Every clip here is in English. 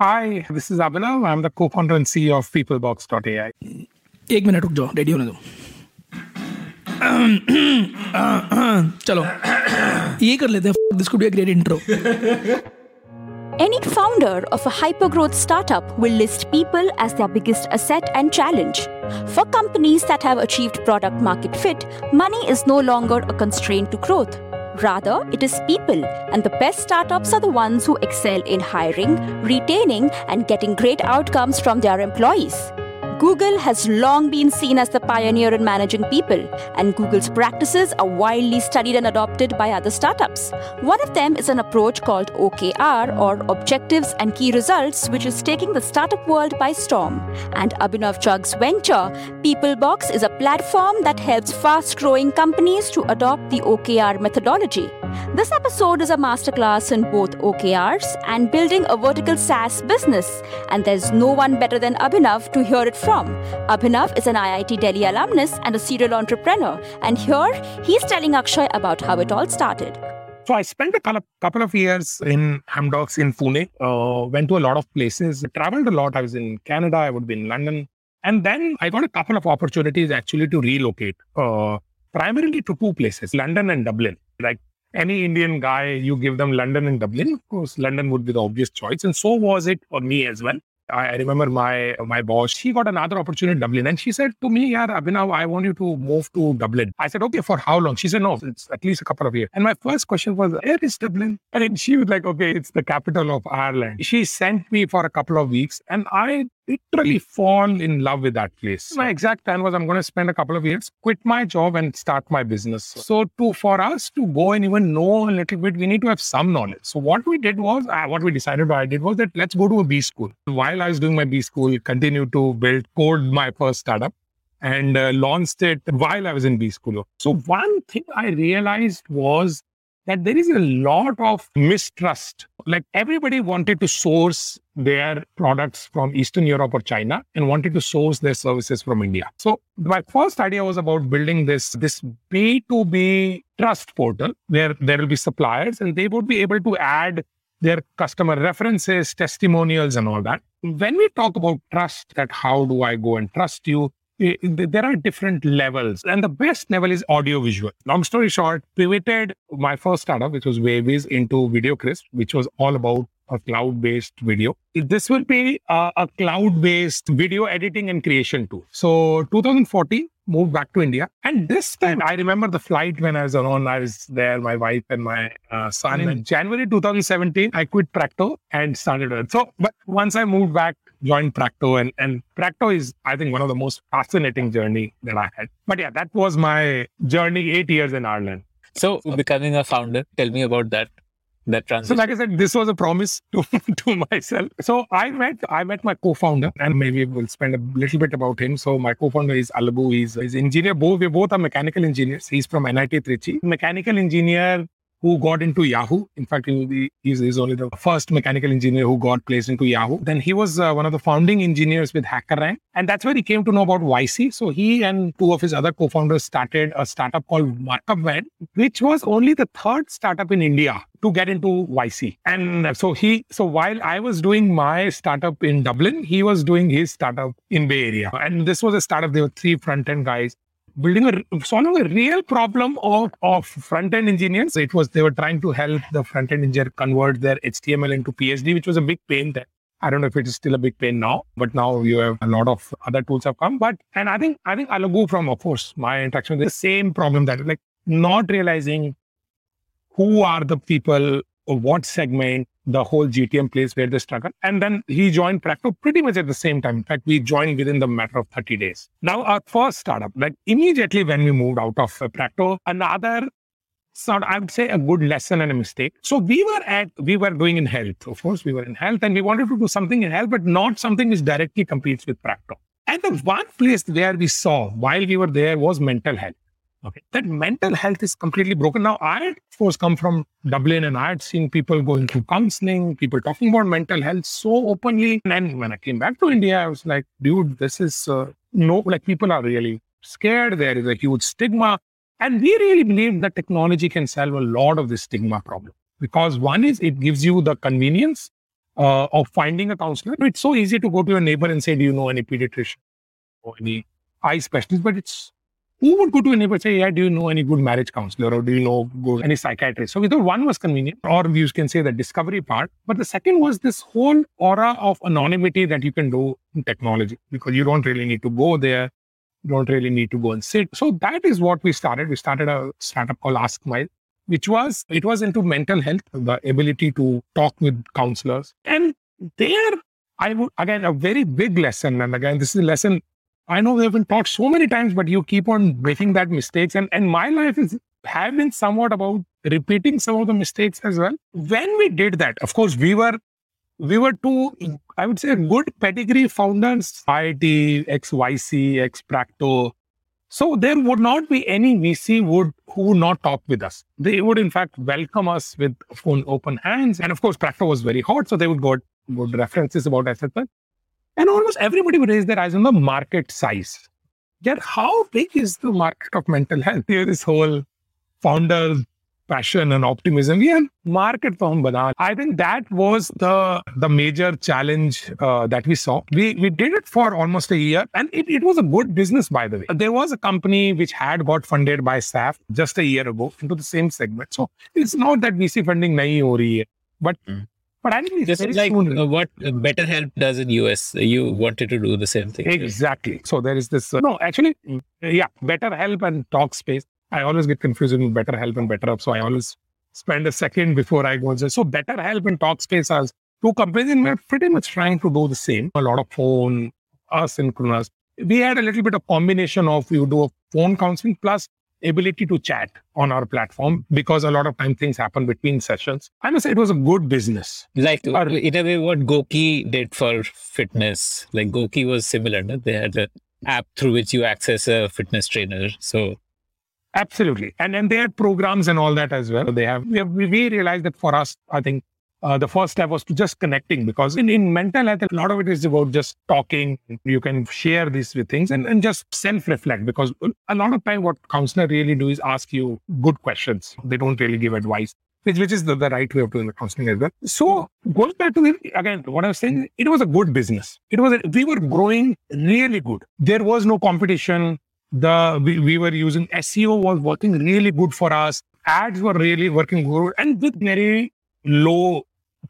Hi, this is Abhinav. I'm the co-founder and CEO of PeopleBox.ai. एक minute रुक जाओ ready होने दो चलो ये कर लेते हैं this could be a great intro Any founder of a hypergrowth startup will list people as their biggest asset and challenge. For companies that have achieved product market fit, money is no longer a constraint to growth. Rather, it is people, and the best startups are the ones who excel in hiring, retaining, and getting great outcomes from their employees. Google has long been seen as the pioneer in managing people, and Google's practices are widely studied and adopted by other startups. One of them is an approach called OKR or Objectives and Key Results, which is taking the startup world by storm. And Abhinav Chugh's venture, PeopleBox, is a platform that helps fast growing companies to adopt the OKR methodology. This episode is a masterclass in both OKRs and building a vertical SaaS business, and there's no one better than Abhinav to hear it from. Abhinav is an IIT Delhi alumnus and a serial entrepreneur, and here he's telling Akshay about how it all started. So I spent a couple of years in Amdocs in Pune, uh, went to a lot of places, traveled a lot. I was in Canada, I would be in London. And then I got a couple of opportunities actually to relocate, uh, primarily to two places, London and Dublin. Like any Indian guy, you give them London and Dublin, of course, London would be the obvious choice. And so was it for me as well. I remember my my boss, she got another opportunity in Dublin and she said to me, Yeah, Abhinav, I want you to move to Dublin. I said, Okay, for how long? She said, No, it's at least a couple of years. And my first question was, Where is Dublin? And she was like, Okay, it's the capital of Ireland. She sent me for a couple of weeks and I literally fall in love with that place. My exact plan was I'm going to spend a couple of years, quit my job and start my business. So to for us to go and even know a little bit, we need to have some knowledge. So what we did was, uh, what we decided I did was that let's go to a B school. While I was doing my B school, continue to build, code my first startup and uh, launched it while I was in B school. So one thing I realized was that there is a lot of mistrust. Like everybody wanted to source their products from Eastern Europe or China and wanted to source their services from India. So my first idea was about building this, this B2B trust portal where there will be suppliers and they would be able to add their customer references, testimonials, and all that. When we talk about trust, that how do I go and trust you? There are different levels, and the best level is audio visual. Long story short, pivoted my first startup, which was Waviz, into VideoCrisp, which was all about a cloud based video. This will be a, a cloud based video editing and creation tool. So, 2014, moved back to India. And this time, I remember the flight when I was alone. I was there, my wife and my uh, son. Mm. In January 2017, I quit Practo and started it. So, but once I moved back, joined Practo, and, and Practo is, I think, one of the most fascinating journey that I had. But yeah, that was my journey, eight years in Ireland. So, becoming a founder, tell me about that that transition? So, like I said, this was a promise to, to myself. So I met I met my co-founder, and maybe we'll spend a little bit about him. So my co-founder is Alagu. He's, he's engineer. Both we both are mechanical engineers. He's from NIT Trichy. Mechanical engineer who got into Yahoo. In fact, he, he's, he's only the first mechanical engineer who got placed into Yahoo. Then he was uh, one of the founding engineers with HackerRank. And that's where he came to know about YC. So he and two of his other co-founders started a startup called MarkupWand, which was only the third startup in India to get into YC. And so he, so while I was doing my startup in Dublin, he was doing his startup in Bay Area. And this was a startup. There were three front-end guys building a solving a real problem of, of front-end engineers. It was they were trying to help the front-end engineer convert their HTML into PSD, which was a big pain then. I don't know if it is still a big pain now, but now you have a lot of other tools have come. But and I think I think I'll go from of course my interaction with the same problem that like not realizing who are the people or what segment the whole GTM place where they struggle. And then he joined Practo pretty much at the same time. In fact, we joined within the matter of 30 days. Now, our first startup, like immediately when we moved out of uh, Practo, another sort I would say a good lesson and a mistake. So we were at, we were doing in health. Of course, we were in health and we wanted to do something in health, but not something which directly competes with Practo. And the one place where we saw while we were there was mental health. Okay. That mental health is completely broken. Now, I of course, come from Dublin and I had seen people going through counseling, people talking about mental health so openly. And then when I came back to India, I was like, dude, this is uh, no, like people are really scared. There is a huge stigma. And we really believe that technology can solve a lot of this stigma problem because one is it gives you the convenience uh, of finding a counselor. It's so easy to go to your neighbor and say, "Do you know any pediatrician or any eye specialist?" But it's who would go to a neighbor and say, "Yeah, do you know any good marriage counselor or do you know good, any psychiatrist?" So we thought one was convenient, or you can say the discovery part. But the second was this whole aura of anonymity that you can do in technology because you don't really need to go there. You don't really need to go and sit. So that is what we started. We started a startup called Ask Smile which was it was into mental health, the ability to talk with counselors. And there I would again a very big lesson. And again, this is a lesson I know they've been taught so many times, but you keep on making that mistakes. And and my life is have been somewhat about repeating some of the mistakes as well. When we did that, of course, we were we were two, I would say, good pedigree founders, IIT, XYC, X Practo, so there would not be any VC would who would not talk with us. They would in fact welcome us with open hands. And of course, Practo was very hot, so they would go good references about asset And almost everybody would raise their eyes on the market size. Yet how big is the market of mental health? Here, this whole founder passion and optimism. We are market for bana. I think that was the the major challenge uh, that we saw. We we did it for almost a year, and it, it was a good business, by the way. There was a company which had got funded by SAF just a year ago into the same segment. So it's not that VC funding nahi ho rahi hai, but. Mm. But I think just like soon. Uh, what BetterHelp does in US, you wanted to do the same thing. Exactly. So there is this. Uh, no, actually, yeah, BetterHelp and Talkspace I always get confused with BetterHelp and BetterUp. So I always spend a second before I go and say, so BetterHelp and Talkspace are two companies and we're pretty much trying to do the same. A lot of phone, asynchronous. We had a little bit of combination of you do a phone counseling plus ability to chat on our platform because a lot of time things happen between sessions. I must say it was a good business. Like uh, in a way, what GOQii did for fitness, like GOQii was similar. No? They had an app through which you access a fitness trainer. So Absolutely. And then they had programs and all that as well. They have, we, have, we realized that for us, I think uh, the first step was to just connecting because in, in mental health, a lot of it is about just talking. You can share these things and, and just self reflect because a lot of time what counselor really do is ask you good questions. They don't really give advice. Which, which is the, the right way of doing the counseling as well. So going back to the, again, what I was saying, it was a good business. It was, a, we were growing really good. There was no competition the we, we were using SEO was working really good for us. Ads were really working good and with very low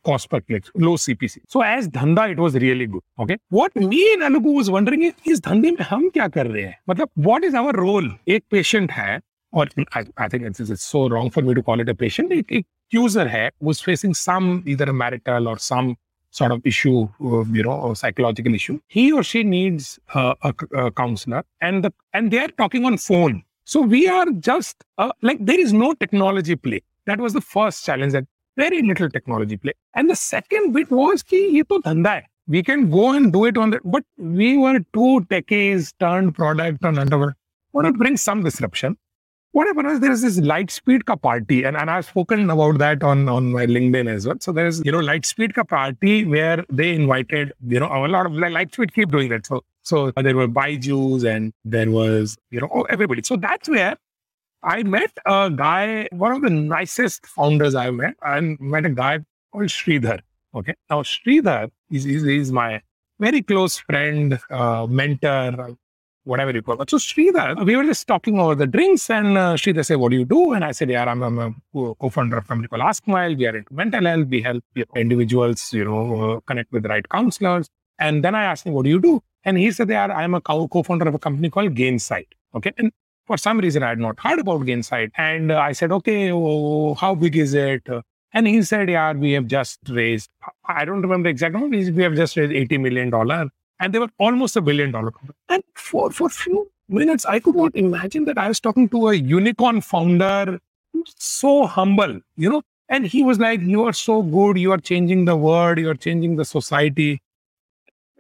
cost per click, low CPC. So as dhanda, it was really good. Okay. What me and Alugu was wondering is, is dhande mein hum kya kar rahe hain? Matlab, what is our role? Ek patient hai, or I, I think it's, it's so wrong for me to call it a patient. Ek, ek user hai who's facing some either a marital or some sort of issue, uh, you know, or psychological issue, he or she needs uh, a, a, counselor, and the, and they are talking on phone. So we are just uh, like there is no technology play. That was the first challenge. That very little technology play. And the second bit was ki ye to dhanda hai. We can go and do it on the, but we were two techies turned product and underwear. Want to bring some disruption what happened was there is this Lightspeed ka party, and, and I've spoken about that on, on my LinkedIn as well. So there's, you know, Lightspeed ka party where they invited, you know, a lot of like Lightspeed keep doing that. So so there were Byju's and there was, you know, oh, everybody. So that's where I met a guy, one of the nicest founders I've met, and met a guy called Sridhar. Okay. Now Sridhar is, is, is my very close friend, uh, mentor, whatever you call it. So Sridhar, we were just talking over the drinks and uh, Sridhar said, what do you do? And I said, yeah, I'm, I'm a co-founder of a company called AskSmile. We are into mental health. We help individuals, you know, uh, connect with the right counselors. And then I asked him, what do you do? And he said, yeah, I'm a co-founder of a company called Gainsight. Okay. And for some reason, I had not heard about Gainsight. And uh, I said, okay, oh, how big is it? And he said, yeah, we have just raised, I don't remember the exact number, we have just raised $80 million and they were almost a billion dollar company. And for for a few minutes, I could not imagine that I was talking to a unicorn founder, so humble, you know. And he was like, "You are so good. You are changing the world. You are changing the society."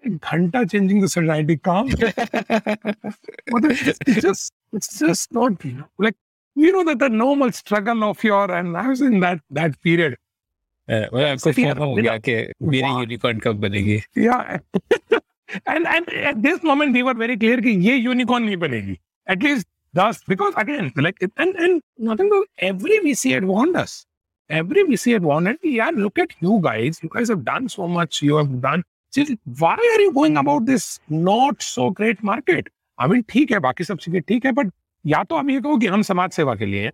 Ghanta changing the society, calm. but it's just, it's just not you know, like you know that the normal struggle of your and I was in that that period. Uh, well, so, yeah, yeah. मेरी unicorn कब बनेगी? Yeah. and and at this moment we were very clear कि ये unicorn नहीं बनेगी at least 10 because again like and and nothing but every VC had warned us every VC had wanted, yeah, look at you guys. You guys have done so much. You have done. See, why are you going about this not so great market? I mean, ठीक है बाकी सब चीज़ें ठीक है but या तो हम ये कहो कि हम समाज सेवा के लिए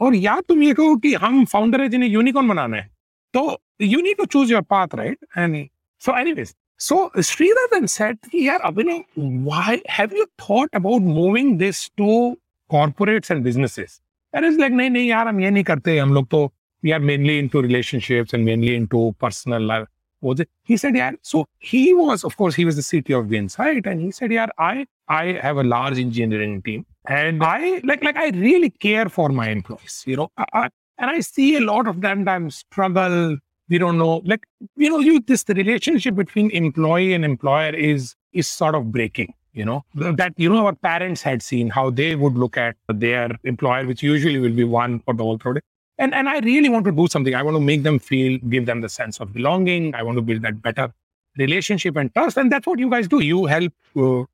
और या तुम ये कहो कि हम फाउंडर है जिन्हें यूनिकॉर्न बनाना है। तो you need to choose your path right any so anyways so Sridhar said यार Abhinav have you thought about moving this to corporates and businesses and is like नहीं नहीं यार हम ये नहीं करते हम लोग तो we are mainly into relationships and mainly into personal life He said, yeah. So he was, of course, he was the CTO of Gainsight. And he said, yeah, I, I have a large engineering team and I like, like I really care for my employees, you know, I, and I see a lot of them times struggle we don't know like you know you this the relationship between employee and employer is is sort of breaking you know that you know our parents had seen how they would look at their employer which usually will be one for the whole product and and i really want to do something. I want to make them feel give them the sense of belonging. I want to build that better relationship and trust. And that's what you guys do. You help uh,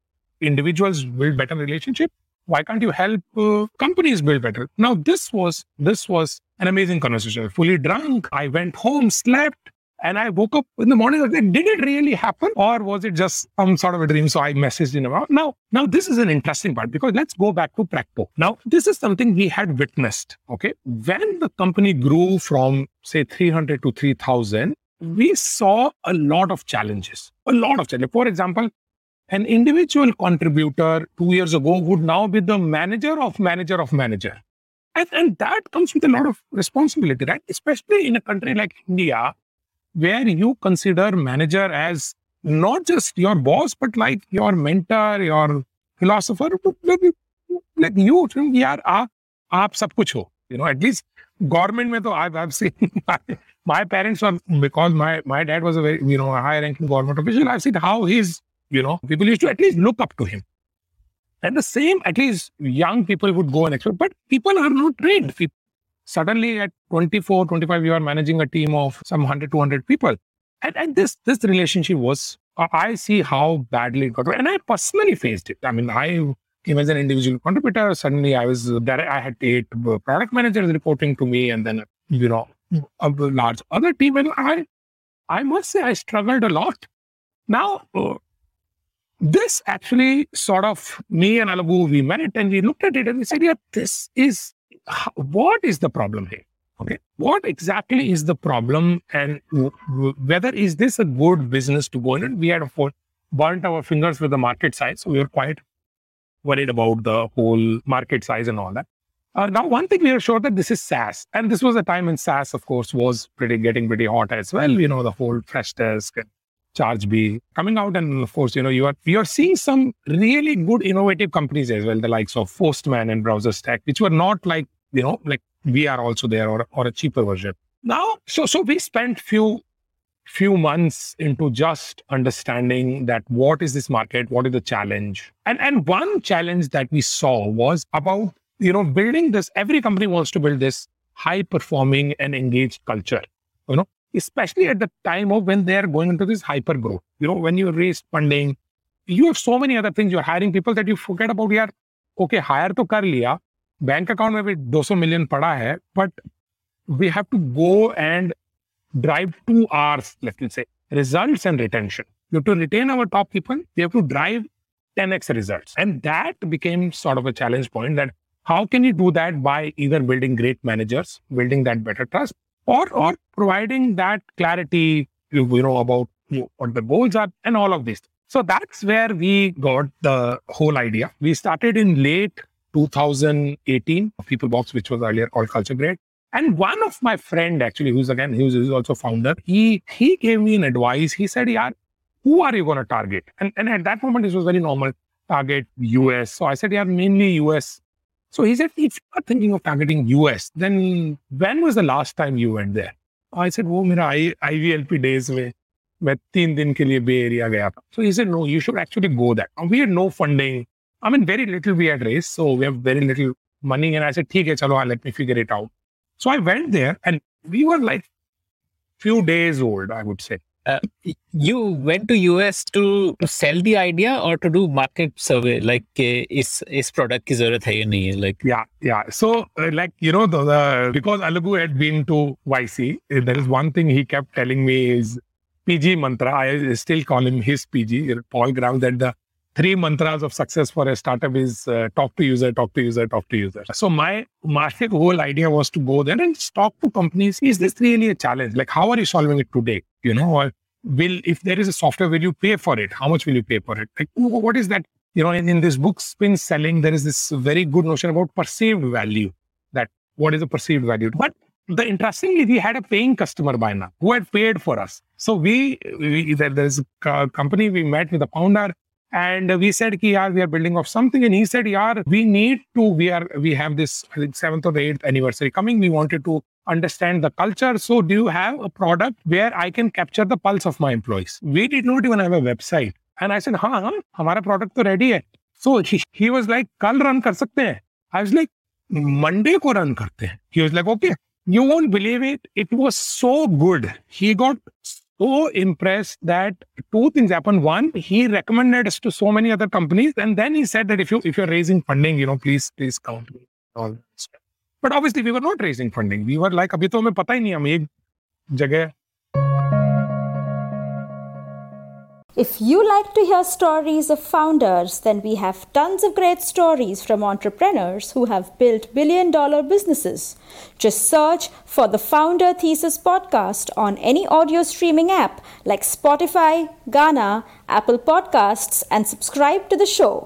individuals build better relationship. Why can't you help uh, companies build better? Now this was this was an amazing conversation. Fully drunk. I went home, slept, and I woke up in the morning. Like, did it really happen? Or was it just some sort of a dream? So I messaged him about now. Now, this is an interesting part because let's go back to Practo. Now, this is something we had witnessed. Okay. When the company grew from say 300 to 3000, we saw a lot of challenges. A lot of challenges. For example, an individual contributor two years ago would now be the manager of manager of manager. And, and that comes with a lot of responsibility, right? Especially in a country like India, where you consider manager as not just your boss, but like your mentor, your philosopher. Like you, yaar, aap, aap sab kuch ho. You know, at least government mein to I've, I've seen my, my parents were, because my, my dad was a very, you know, a high ranking government official, I've seen how he's, you know, people used to at least look up to him. And the same, at least young people would go and expect, but people are not trained. Suddenly at 24, 25, you are managing a team of some 100, 200 people. And, and this, this relationship was, I see how badly it got. And I personally faced it. I mean, I came as an individual contributor. Suddenly I was there. I had eight product managers reporting to me and then, you know, a large other team. And I, I must say I struggled a lot. Now, uh, this actually sort of me and Alagu, we met and we looked at it and we said, yeah, this is what is the problem here? Okay. What exactly is the problem and whether is this a good business to go in? We had, of course, burnt our fingers with the market size. So we were quite worried about the whole market size and all that. Uh, now, one thing we are sure that this is SaaS, and this was a time when SaaS, of course, was pretty getting pretty hot as well. You know, the whole Freshdesk and Chargebee coming out, and of course, you know, you are you are seeing some really good innovative companies as well, the likes of Postman and BrowserStack, which were not like you know like we are also there or or a cheaper version. Now, so so we spent few few months into just understanding that what is this market, what is the challenge, and and one challenge that we saw was about you know building this. Every company wants to build this high performing and engaged culture. You know, especially at the time of when they are going into this hyper growth. You know, when you raise funding, you have so many other things. You're hiring people that you forget about. Yeah, okay, hire to kar liya. Bank account में भी 200 million pada hai, but we have to go and drive two R's, let's say, results and retention. You have to retain our top people. We have to drive 10x results. And that became sort of a challenge point that how can you do that by either building great managers, building that better trust, or or providing that clarity, you, you know, about what the goals are and all of this. So that's where we got the whole idea. We started in late 2018, Peoplebox, which was earlier called Culture Grade. And one of my friend, actually, who's again, who's, who's also founder, he he gave me an advice. He said, "Yeah, who are you going to target?" And and at that moment, this was very normal. Target US. So I said, "Yeah, mainly US so he said, if you are thinking of targeting US, then when was the last time you went there? I said, वो मेरा IVLP days में मैं तीन दिन के लिए Bay Area गया था. So he said, no, you should actually go there. We had no funding. I mean, very little we had raised. So we have very little money. And I said, okay, chalo, let me figure it out. So I went there and we were like few days old, I would say. Uh, you went to US to sell the idea or to do market survey, like uh, is is product ki zarurat hai nahi like yeah yeah. So uh, like you know the, the, because Alagu had been to YC, uh, there is one thing he kept telling me is PG mantra. I still call him his PG. Paul Graham that the three mantras of success for a startup is uh, talk to user, talk to user, talk to user. So, my, my whole idea was to go there and talk to companies. Is this really a challenge? Like, how are you solving it today? You know, or will, if there is a software, will you pay for it? How much will you pay for it? Like, what is that you know, in, in this book, Spin Selling, there is this very good notion about perceived value. That what is the perceived value? But the interestingly, we had a paying customer by now who had paid for us. So we, we there, there's a company we met with the founder, and we said, "Ki yaar, we are building off something," and he said, "Yaar, we need to. We are we have this I think seventh or eighth anniversary coming. We wanted to." Understand the culture. So, do you have a product where I can capture the pulse of my employees? We did not even have a website. And I said, हाँ हाँ हमारा product तो ready है. So he, he was like, कल run कर सकते हैं. I was like, Monday को run करते हैं. He was like, okay. You won't believe it. It was so good. He got so impressed that two things happened. One, he recommended us to so many other companies, and then he said that if you if you're raising funding, you know, please please count me. All that stuff. But obviously, we were not raising funding. We were like, अभी तो हमें पता ही नहीं हम एक जगह If you like to hear stories of founders, then we have tons of great stories from entrepreneurs who have built billion dollar businesses. Just search for the Founder Thesis podcast on any audio streaming app like Spotify, Gaana, Apple Podcasts, and subscribe to the show.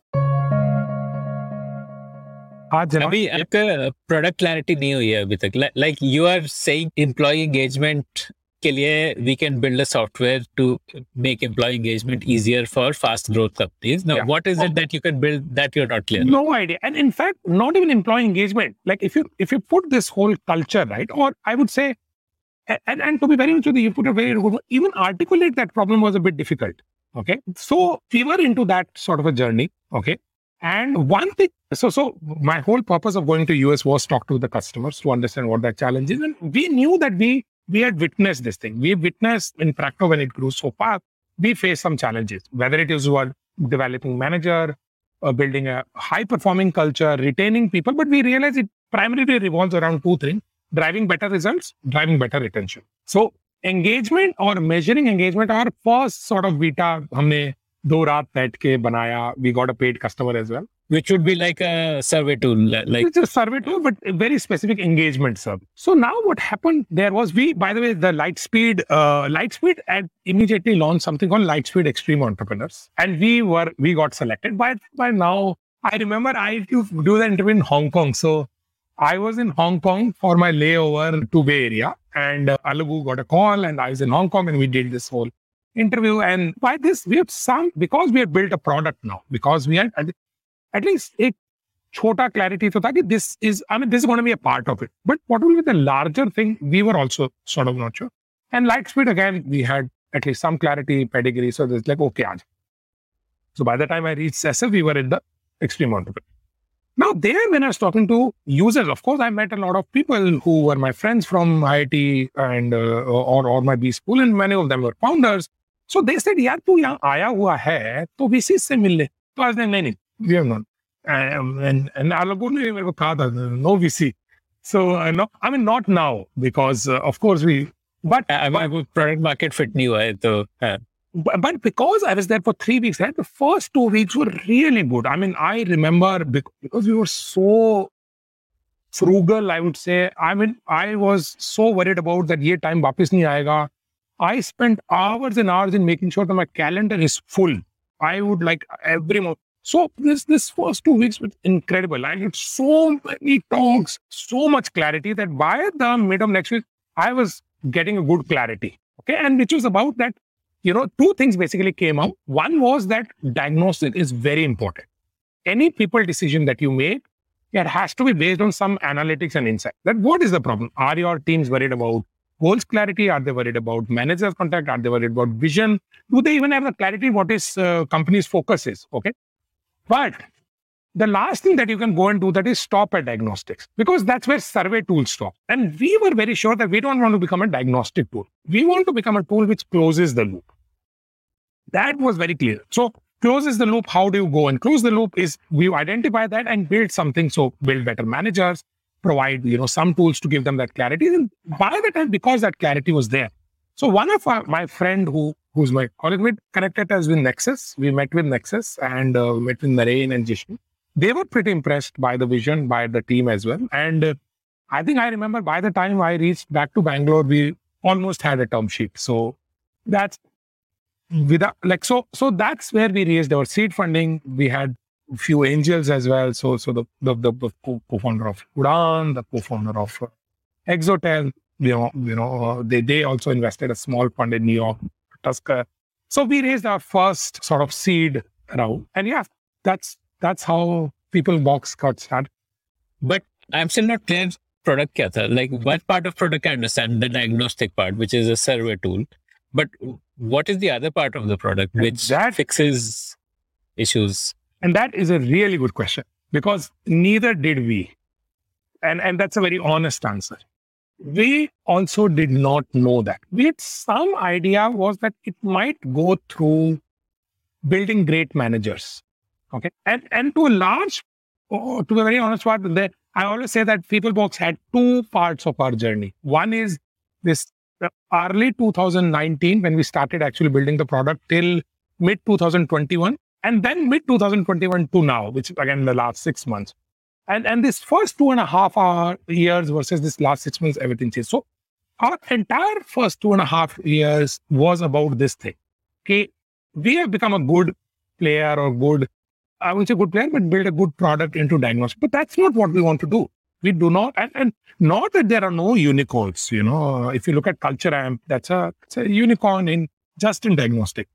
अभी आपका product clarity नहीं हुई है अभी तक like you are saying employ के लिए we can build a software to make employ engagement easier for fast growth companies now Yeah. What is it that you can build that you are not clear No idea. And in fact, not even employee engagement. Like if you if you put this whole culture, right, or I would say, a- and, and to be very honest with you, you put a very good one, even articulate that problem was a bit difficult. Okay. So we were into that sort of a journey. Okay. And one thing, so so my whole purpose of going to US was talk to the customers to understand what that challenge is. And we knew that we we had witnessed this thing. We witnessed in Practo when it grew so fast, we faced some challenges, whether it is what developing manager, uh, building a high performing culture, retaining people. But we realized it primarily revolves around two things driving better results, driving better retention. So, engagement or measuring engagement, our first sort of beta. We got a paid customer as well which would be like a survey tool like It's a survey tool, but very specific engagement survey. So now what happened there was we, by the way, the Lightspeed, uh, Lightspeed had immediately launched something called Lightspeed Extreme Entrepreneurs. And we were, we got selected by, by now. I remember I to do the interview in Hong Kong. So I was in Hong Kong for my layover to Bay Area and uh, got a call and I was in Hong Kong and we did this whole interview. And by this, we have some, because we had built a product now, because we had at least एक छोटा clarity तो था कि this is I mean this gonna be a part of it but what will be the larger thing we were also sort of not sure and Lightspeed again we had at least some clarity pedigree so this like okay आज so by the time I reach SF we were in the extreme entrepreneur. Now, there, when I was talking to users, of course, I met a lot of people who were my friends from IIT and uh, or or my B school, and many of them were founders. So they said, "यार tu यहाँ aaya hua hai, to VC se milne. So I was like, नहीं नहीं Lebanon. not, um, and, and Al-Agouni never Qada, uh, no VC. So, uh, no, I mean, not now, because uh, of course we, but. Uh, I, I product market fit new. I, so, uh, uh? but because I was there for three weeks, right, the first two weeks were really good. I mean, I remember because we were so frugal, I would say. I mean, I was so worried about that Year time wapis nahi. I spent hours and hours in making sure that my calendar is full. I would like every month. So this this first two weeks was incredible. I had so many talks, so much clarity that by the mid of next week, I was getting a good clarity. Okay, and which was about that you know, two things basically came out. One was that diagnosis is very important. Any people decision that you make, it has to be based on some analytics and insight. That what is the problem? Are your teams worried about goals clarity? Are they worried about managers contact? Are they worried about vision? Do they even have the clarity what is uh, company's focus is? Okay. But the last thing that you can go and do that is stop at diagnostics because that's where survey tools stop. And we were very sure that we don't want to become a diagnostic tool. We want to become a tool which closes the loop. That was very clear. So closes the loop. How do you go and close the loop is we identify that and build something. So build better managers, provide, you know, some tools to give them that clarity. And by the time, because that clarity was there. So one of our, my friend who who's my colleague, connected us with Nexus. We met with Nexus and uh, met with Narain and Jishnu they were pretty impressed by the vision, by the team as well. And uh, I think I remember by the time I reached back to Bangalore, we almost had a term sheet. So that's without like so so that's where we raised our seed funding. We had few angels as well. So so the the, the co-founder of Udaan, the co-founder of uh, Exotel, you know, you know, uh, they they also invested a small fund in New York, Tusker. So we raised our first sort of seed round. And yeah, that's that's how people box got started. But I'm still not clear product kya tha. Like what part of product I understand, the diagnostic part, which is a survey tool. But what is the other part of the product which that, fixes issues? And that is a really good question because neither did we. And, and that's a very honest answer. We also did not know that. We had some idea was that it might go through building great managers Okay. And and to a large, oh, to be very honest, what I always say that PeopleBox had two parts of our journey. One is this early 2019 when we started actually building the product till mid 2021 and then mid 2021 to now which again the last six months and and this first two and a half hour years versus this last six months everything changed so our entire first two and a half years was about this thing okay we have become a good player or good I would say good player, but build a good product into diagnostic. But that's not what we want to do. We do not, and, and not that there are no unicorns. You know, if you look at Culture Amp, that's a, a unicorn in just in diagnostic.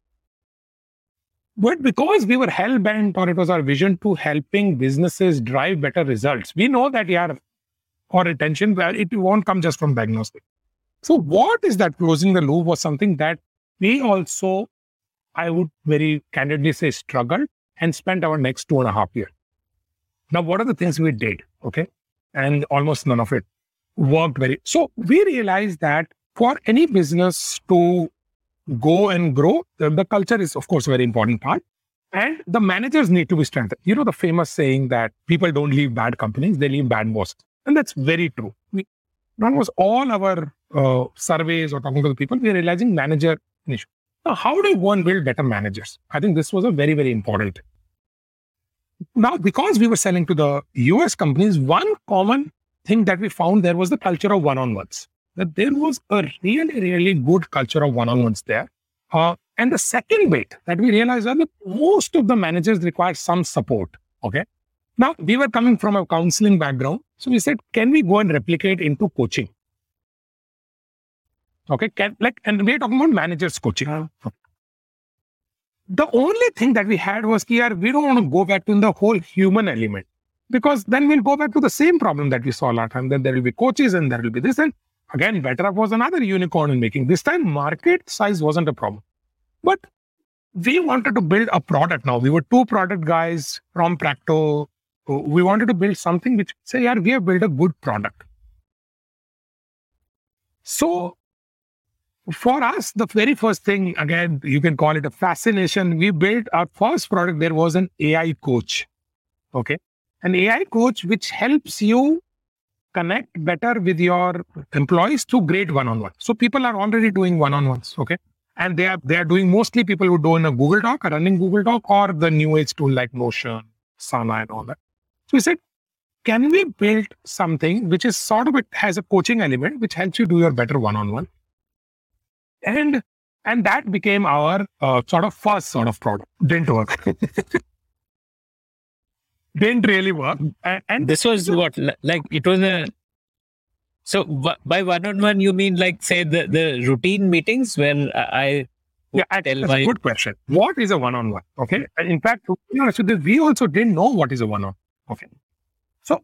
But because we were hell bent, or it was our vision to helping businesses drive better results, we know that yeah, or attention, well, it won't come just from diagnostic. So, what is that closing the loop was something that we also, I would very candidly say, struggled and spent our next two and a half years. Now, what are the things we did? Okay. And almost none of it worked very. So we realized that for any business to go and grow, the, culture is, of course, a very important part. And the managers need to be strengthened. You know, the famous saying that people don't leave bad companies, they leave bad bosses. And that's very true. We, almost all our uh, surveys or talking to the people, we're realizing manager issue. Now, how do one build better managers? I think this was a very, very important. Now, because we were selling to the US companies, one common thing that we found there was the culture of one on ones. That there was a really, really good culture of one on ones there. Uh, and the second bit that we realized that most of the managers require some support. Okay. Now, we were coming from a counseling background. So we said, can we go and replicate into coaching? Okay, can, like, and we're talking about managers coaching. Uh, the only thing that we had was here, we don't want to go back to the whole human element because then we'll go back to the same problem that we saw last time. Then there will be coaches and there will be this. And again, BetterUp was another unicorn in making. This time, market size wasn't a problem. But we wanted to build a product now. We were two product guys from Practo. We wanted to build something which say, yeah, we have built a good product. So for us, the very first thing, again, you can call it a fascination. We built our first product, there was an AI coach. Okay. An AI coach which helps you connect better with your employees through great one-on-one. So people are already doing one-on-ones. Okay. And they are they are doing mostly people who do in a Google Doc, are running Google Doc, or the new age tool like Notion, Asana, and all that. So we said, can we build something which is sort of it has a coaching element which helps you do your better one-on-one? and and that became our uh, sort of first sort of product. Didn't work. Didn't really work. And, and this was what like it was a. So by one-on-one, you mean like say the the routine meetings when I. Yeah, that's my... a good question. What is a one-on-one? Okay. In fact, to be honest with you, we also didn't know what is a one-on. One. Okay. So,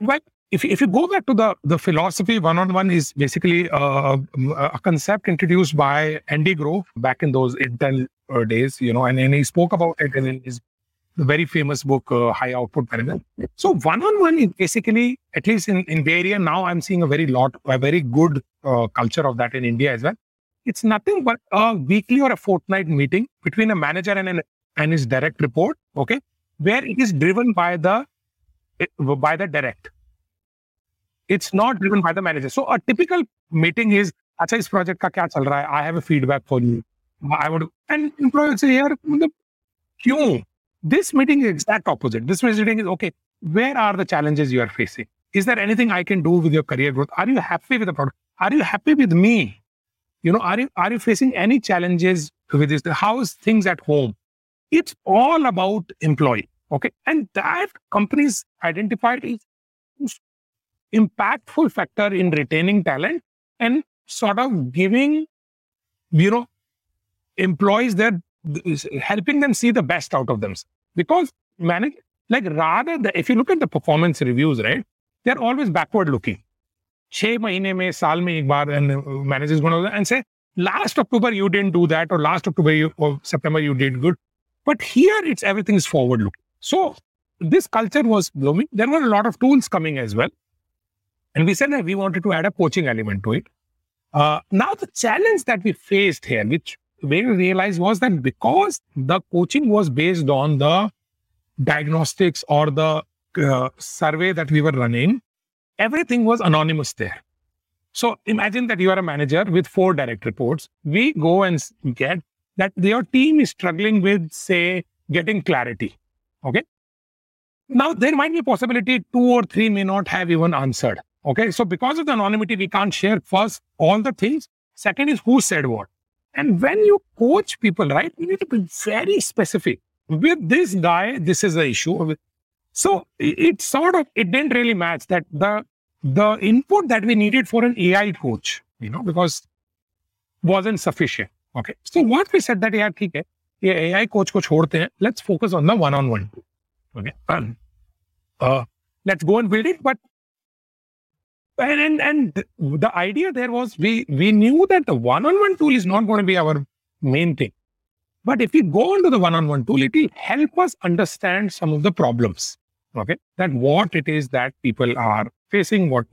well, if, if you go back to the, the philosophy, one on one is basically uh, a concept introduced by Andy Grove back in those Intel uh, days, you know, and, and he spoke about it in his the very famous book, uh, High Output Management. So one-on-one is basically, at least in, in Bay Area, now I'm seeing a very lot, a very good uh, culture of that in India as well. It's nothing but a weekly or a fortnight meeting between a manager and an, and his direct report, okay, where it is driven by the by the direct. It's not driven by the manager. So a typical meeting is, अच्छा इस project का क्या चल रहा है? I have a feedback for you. I would and employee would say, यार मतलब क्यों? this meeting is exact opposite. This meeting is okay. Where are the challenges you are facing? Is there anything I can do with your career growth? Are you happy with the product? Are you happy with me? You know, are you are you facing any challenges with this? How's things at home? It's all about employee. Okay. And that companies identified is impactful factor in retaining talent and sort of giving, you know, employees their helping them see the best out of them Because manage like rather the, if you look at the performance reviews, right, they're always backward looking. छह महीने में साल में एक बार and manager is going to and say last October you didn't do that or last October you, or September you did good. But here it's everything is forward looking. So this culture was blooming. There were a lot of tools coming as well. And we said that we wanted to add a coaching element to it. Uh, now, the challenge that we faced here, which we realized was that because the coaching was based on the diagnostics or the uh, survey that we were running, everything was anonymous there. So imagine that you are a manager with four direct reports. We go and get that your team is struggling with, say, getting clarity. Okay. Now, there might be a possibility two or three may not have even answered. Okay. So, because of the anonymity, we can't share first all the things. Second is who said what. And when you coach people, right, you need to be very specific. With this guy, this is the issue. So it sort of it didn't really match that the the input that we needed for an AI coach, you know, because wasn't sufficient. Okay. So what we said that yeah, ठीक है ये AI coach को छोड़ते हैं. Let's focus on the one-on-one. Okay. And, uh, let's go and build it. But and, and and the idea there was we we knew that the one-on-one tool is not going to be our main thing. But if we go into the one-on-one tool, it will help us understand some of the problems. Okay. That what it is that people are facing, what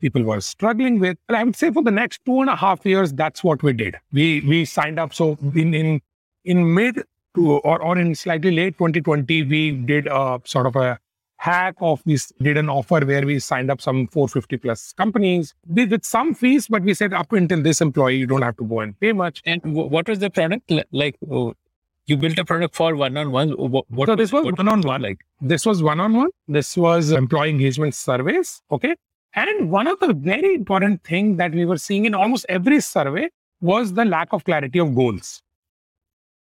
people were struggling with. And I would say for the next two and a half years, that's what we did. We we signed up. So in in in mid to or, or in slightly late 2020, we did a sort of a hack of this did an offer where we signed up some 450 plus companies with, some fees, but we said up until this employee, you don't have to go and pay much. And w- what was the product like? Oh, you built a product for one-on-one. What, what so this was one-on-one. Like this was one-on-one. This was employee engagement surveys. Okay. And one of the very important things that we were seeing in almost every survey was the lack of clarity of goals.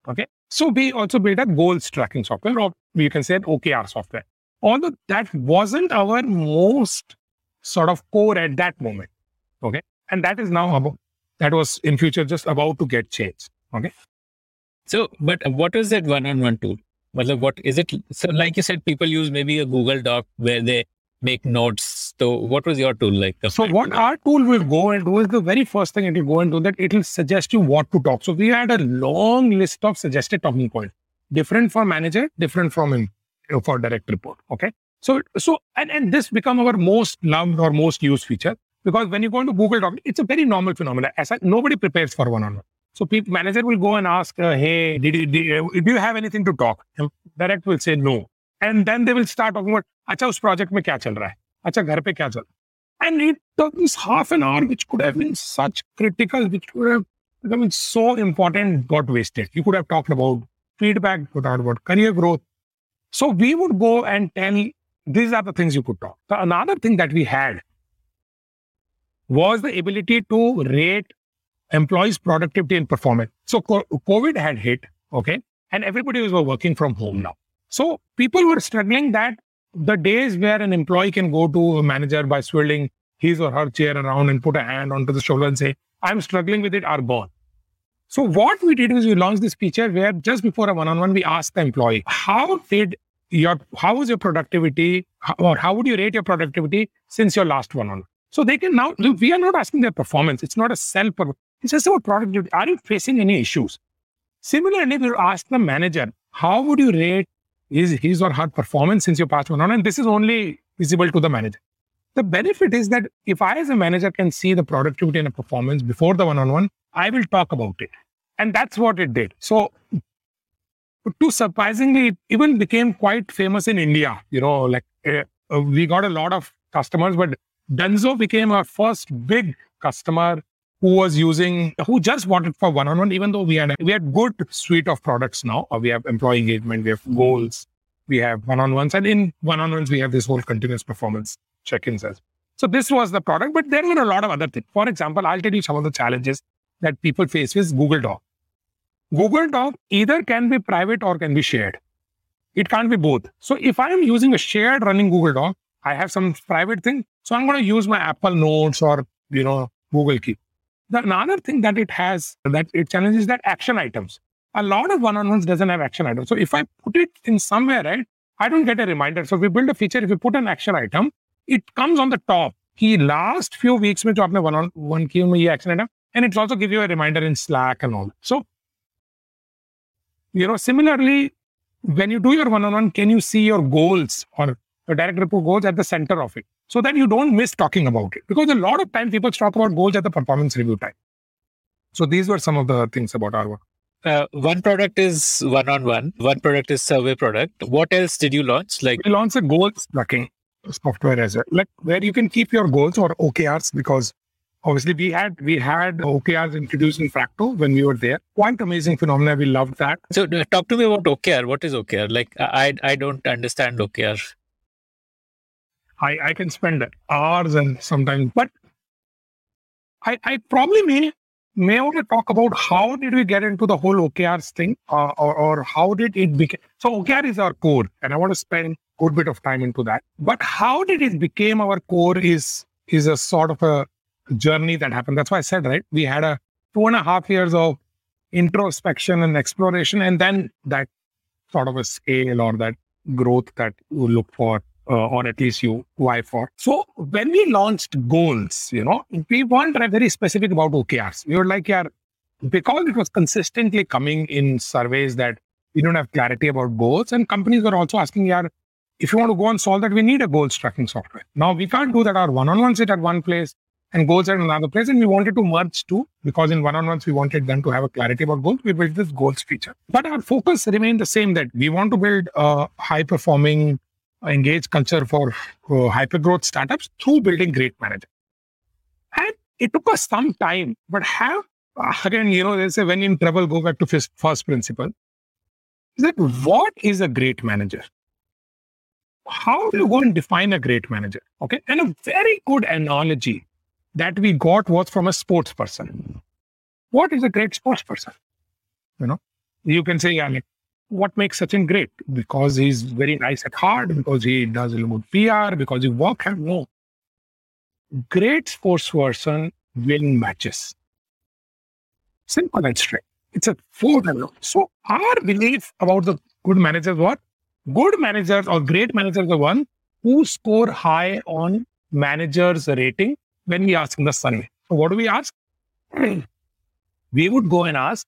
Okay. So we also built a goals tracking software, or you can say OKR software. Although that wasn't our most sort of core at that moment. Okay. And that is now about, that was in future just about to get changed. Okay. So, but what is that one-on-one tool? Well, What is it? So, like you said, people use maybe a Google Doc where they make notes. So what was your tool like? So what our tool will go and do is the very first thing it will go and do that it will suggest you what to talk. So we had a long list of suggested talking points, different for manager, different from him uh, for direct report. Okay. So, so, and, and this become our most loved or most used feature because when you go into Google Docs, it's a very normal phenomenon. As I, nobody prepares for one on one. So people, manager will go and ask, uh, hey, did you, did, uh, do you have anything to talk? And direct will say no. And then they will start talking about, acha, us project mein kya chal raha hai? Acha, ghar pe kya chal And it took this half an hour, which could have been such critical, which could have become so important, got wasted. You could have talked about feedback, you could have talked about career growth, so we would go and tell these are the things you could talk. Another thing that we had was the ability to rate employees productivity and performance. So covid had hit okay and everybody was working from home now. So people were struggling that the days where an employee can go to a manager by swirling his or her chair around and put a hand onto the shoulder and say, I'm struggling with it are gone. So what we did was we launched this feature where just before a one-on-one, we asked the employee, how did your, how was your productivity or how would you rate your productivity since your last one-on-one? So they can now, we are not asking their performance. It's not a self, it's just about productivity. Are you facing any issues? Similarly, we ask the manager, how would you rate his, his or her performance since you passed one on one. And this is only visible to the manager. The benefit is that if I, as a manager, can see the productivity and the performance before the one on one, I will talk about it. And that's what it did. So, too surprisingly, it even became quite famous in India. You know, like uh, we got a lot of customers, but Dunzo became our first big customer who was using, who just wanted for one on one, even though we had, a, we had good suite of products now. We have employee engagement, we have goals, we have one on ones, and in one on ones, we have this whole continuous performance check-ins as. So this was the product, but there were a lot of other things. For example, I'll tell you some of the challenges that people face with Google Doc. Google Doc either can be private or can be shared. It can't be both. So if I'm using a shared running Google Doc, I have some private thing. So I'm going to use my Apple Notes or, you know, Google Keep. The another thing that it has that it challenges that action items. A lot of one-on-ones doesn't have action items. So if I put it in somewhere, right, I don't get a reminder. So if we build a feature, if we put an action item, it comes on the top. He last few weeks में जो आपने one on one की उनमें ये action item and it's also give you a reminder in Slack and all. So you know similarly when you do your one on one, can you see your goals or your direct report goals at the center of it so that you don't miss talking about it because a lot of time people talk about goals at the performance review time. So these were some of the things about our work. Uh, one product is one on one. One product is survey product. What else did you launch? Like we launched a goals tracking software as well, like where you can keep your goals or OKRs because obviously we had we had OKRs introduced in Fractal when we were there. Quite amazing phenomena. We loved that. So talk to me about OKR. What is OKR? Like I I don't understand OKR. I I can spend hours and sometimes, but I I probably may may want to talk about how did we get into the whole OKRs thing, uh, or or how did it become? So OKR is our core, and I want to spend good bit of time into that. But how did it become our core is is a sort of a journey that happened. That's why I said, right? We had a two and a half years of introspection and exploration, and then that sort of a scale or that growth that you look for, uh, or at least you why for. So when we launched goals, you know, we weren't very specific about OKRs. We were like, yeah, because it was consistently coming in surveys that we don't have clarity about goals, and companies were also asking, yeah, if you want to go and solve that, we need a goals tracking software. Now we can't do that. Our one-on-one sit at one place and goals at another place. And we wanted to merge two because in one-on-ones we wanted them to have a clarity about goals. We built this goals feature. But our focus remained the same that we want to build a high-performing, engaged culture for uh, hyper-growth startups through building great managers. And it took us some time, but have again, you know, they say when in trouble, go back to first principle. Is that what is a great manager? how do you go and define a great manager? Okay. And a very good analogy that we got was from a sports person. What is a great sports person? You know, you can say, yeah, like, what makes Sachin great? Because he's very nice at heart, because he does a good PR, because he work hard. No. Great sports person win matches. Simple and straight. It's a formula. So our belief about the good managers what? Good managers or great managers are one who score high on managers' rating when we ask the survey. So, what do we ask? we would go and ask,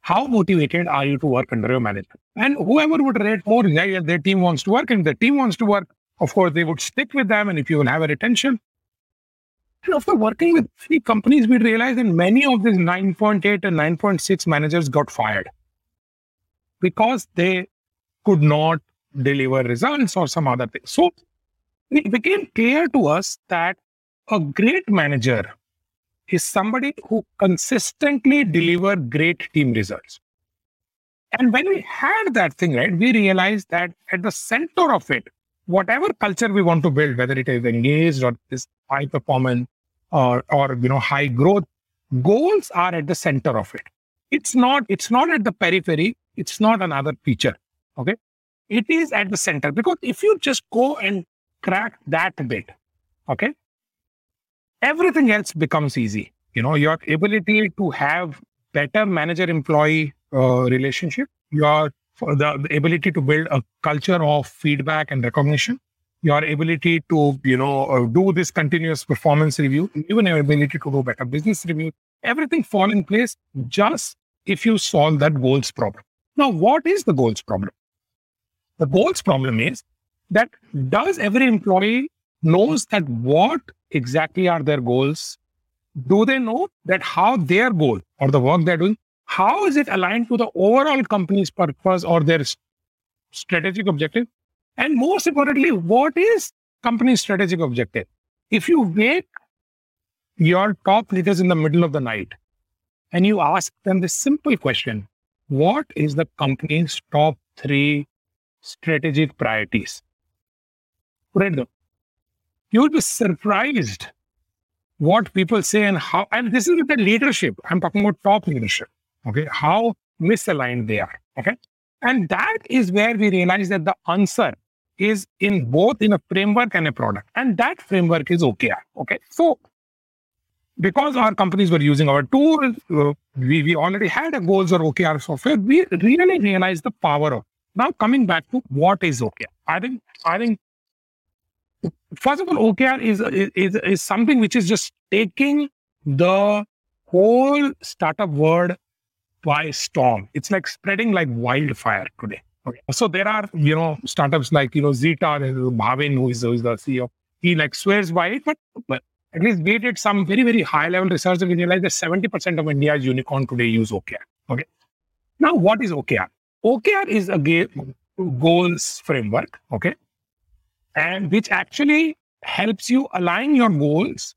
how motivated are you to work under your manager? And whoever would rate more, yeah, their team wants to work, and the team wants to work, of course, they would stick with them. And if you will have a retention, and after working with three companies, we realized that many of these 9.8 and 9.6 managers got fired because they could not deliver results or some other thing. So it became clear to us that a great manager is somebody who consistently deliver great team results. And when we had that thing, right, we realized that at the center of it, whatever culture we want to build, whether it is engaged or this high performance or or you know high growth, goals are at the center of it. It's not, it's not at the periphery, it's not another feature. Okay. It is at the center because if you just go and crack that bit, okay, everything else becomes easy. You know, your ability to have better manager employee uh, relationship, your the, the ability to build a culture of feedback and recognition, your ability to, you know, uh, do this continuous performance review, even your ability to do better business review, everything fall in place just if you solve that goals problem. Now, what is the goals problem? The goals problem is that does every employee knows that what exactly are their goals? Do they know that how their goal or the work they're doing, how is it aligned to the overall company's purpose or their strategic objective? And most importantly, what is company's strategic objective? If you wake your top leaders in the middle of the night and you ask them this simple question, what is the company's top three strategic priorities? You will be surprised what people say and how, and this is with the leadership. I'm talking about top leadership. Okay. How misaligned they are. Okay. And that is where we realize that the answer is in both in a framework and a product. And that framework is OKR. Okay. So because our companies were using our tool, uh, we, we already had a goals or OKR software. We really realized the power of. Now coming back to what is OKR, I think I think first of all, OKR is is is something which is just taking the whole startup world by storm. It's like spreading like wildfire today. Okay. So there are, you know, startups like, you know, Zeta, Bhavin, who is, who is the CEO. He like swears by it, but, but at least we did some very, very high level research and we realized that 70% of India's unicorn today use OKR. Okay. Now, what is OKR? OKR is a game goals framework. Okay. And which actually helps you align your goals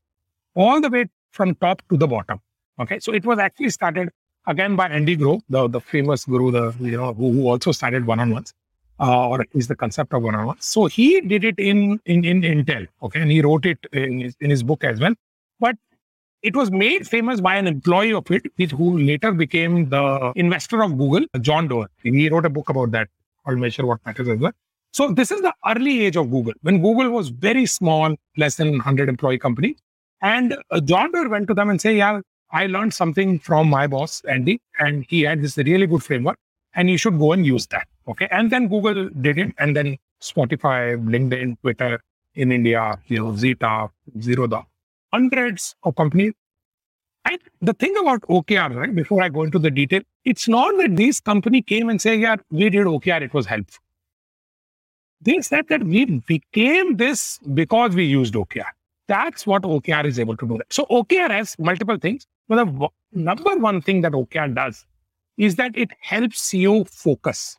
all the way from top to the bottom. Okay. So it was actually started again by Andy Grove, the, the famous guru, the you know, who, who also started one-on-ones uh, or is the concept of one-on-ones. So he did it in, in, in Intel, okay, and he wrote it in his, in his book as well. But it was made famous by an employee of it, who later became the investor of Google, John Doerr. He wrote a book about that called Measure What Matters as well. So this is the early age of Google, when Google was very small, less than 100 employee company. And uh, John Doerr went to them and said, yeah, I learned something from my boss, Andy, and he had this really good framework, and you should go and use that. Okay. And then Google did it, and then Spotify, LinkedIn, Twitter in India, you know, Zeta, Zerodha, hundreds of companies. And the thing about OKR, right, before I go into the detail, it's not that these company came and say, yeah, we did OKR, it was helpful. They said that we became this because we used OKR. That's what OKR is able to do. So OKR has multiple things. But the number one thing that OKR does is that it helps you focus.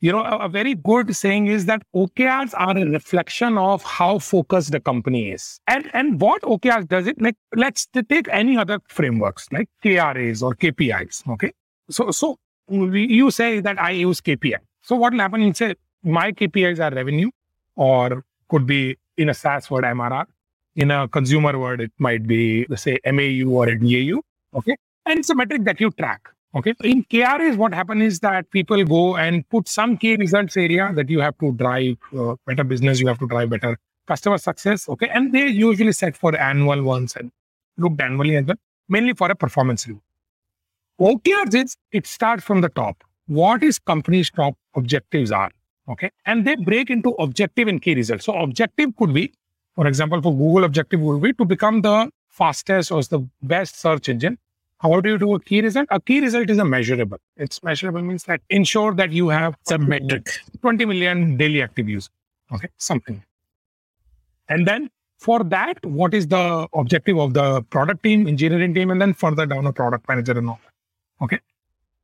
You know, a, a, very good saying is that OKRs are a reflection of how focused the company is. And and what OKRs does it like let's take any other frameworks like KRAs or KPIs. Okay. So so you say that I use KPI. So what will happen? You say my KPIs are revenue or could be in a SaaS word MRR in a consumer word, it might be, let's say, MAU or DAU. Okay. And it's a metric that you track. Okay. In KRAs, what happens is that people go and put some key results area that you have to drive uh, better business, you have to drive better customer success. Okay. And they usually set for annual ones and looked annually as well, mainly for a performance review. OKRs is it starts from the top. What is company's top objectives are? Okay. And they break into objective and key results. So objective could be for example, for Google objective would be to become the fastest or the best search engine. How do you do a key result? A key result is a measurable. It's measurable means that ensure that you have some metric 20 million daily active users. Okay, something. And then for that, what is the objective of the product team, engineering team, and then further down a product manager and all. Okay.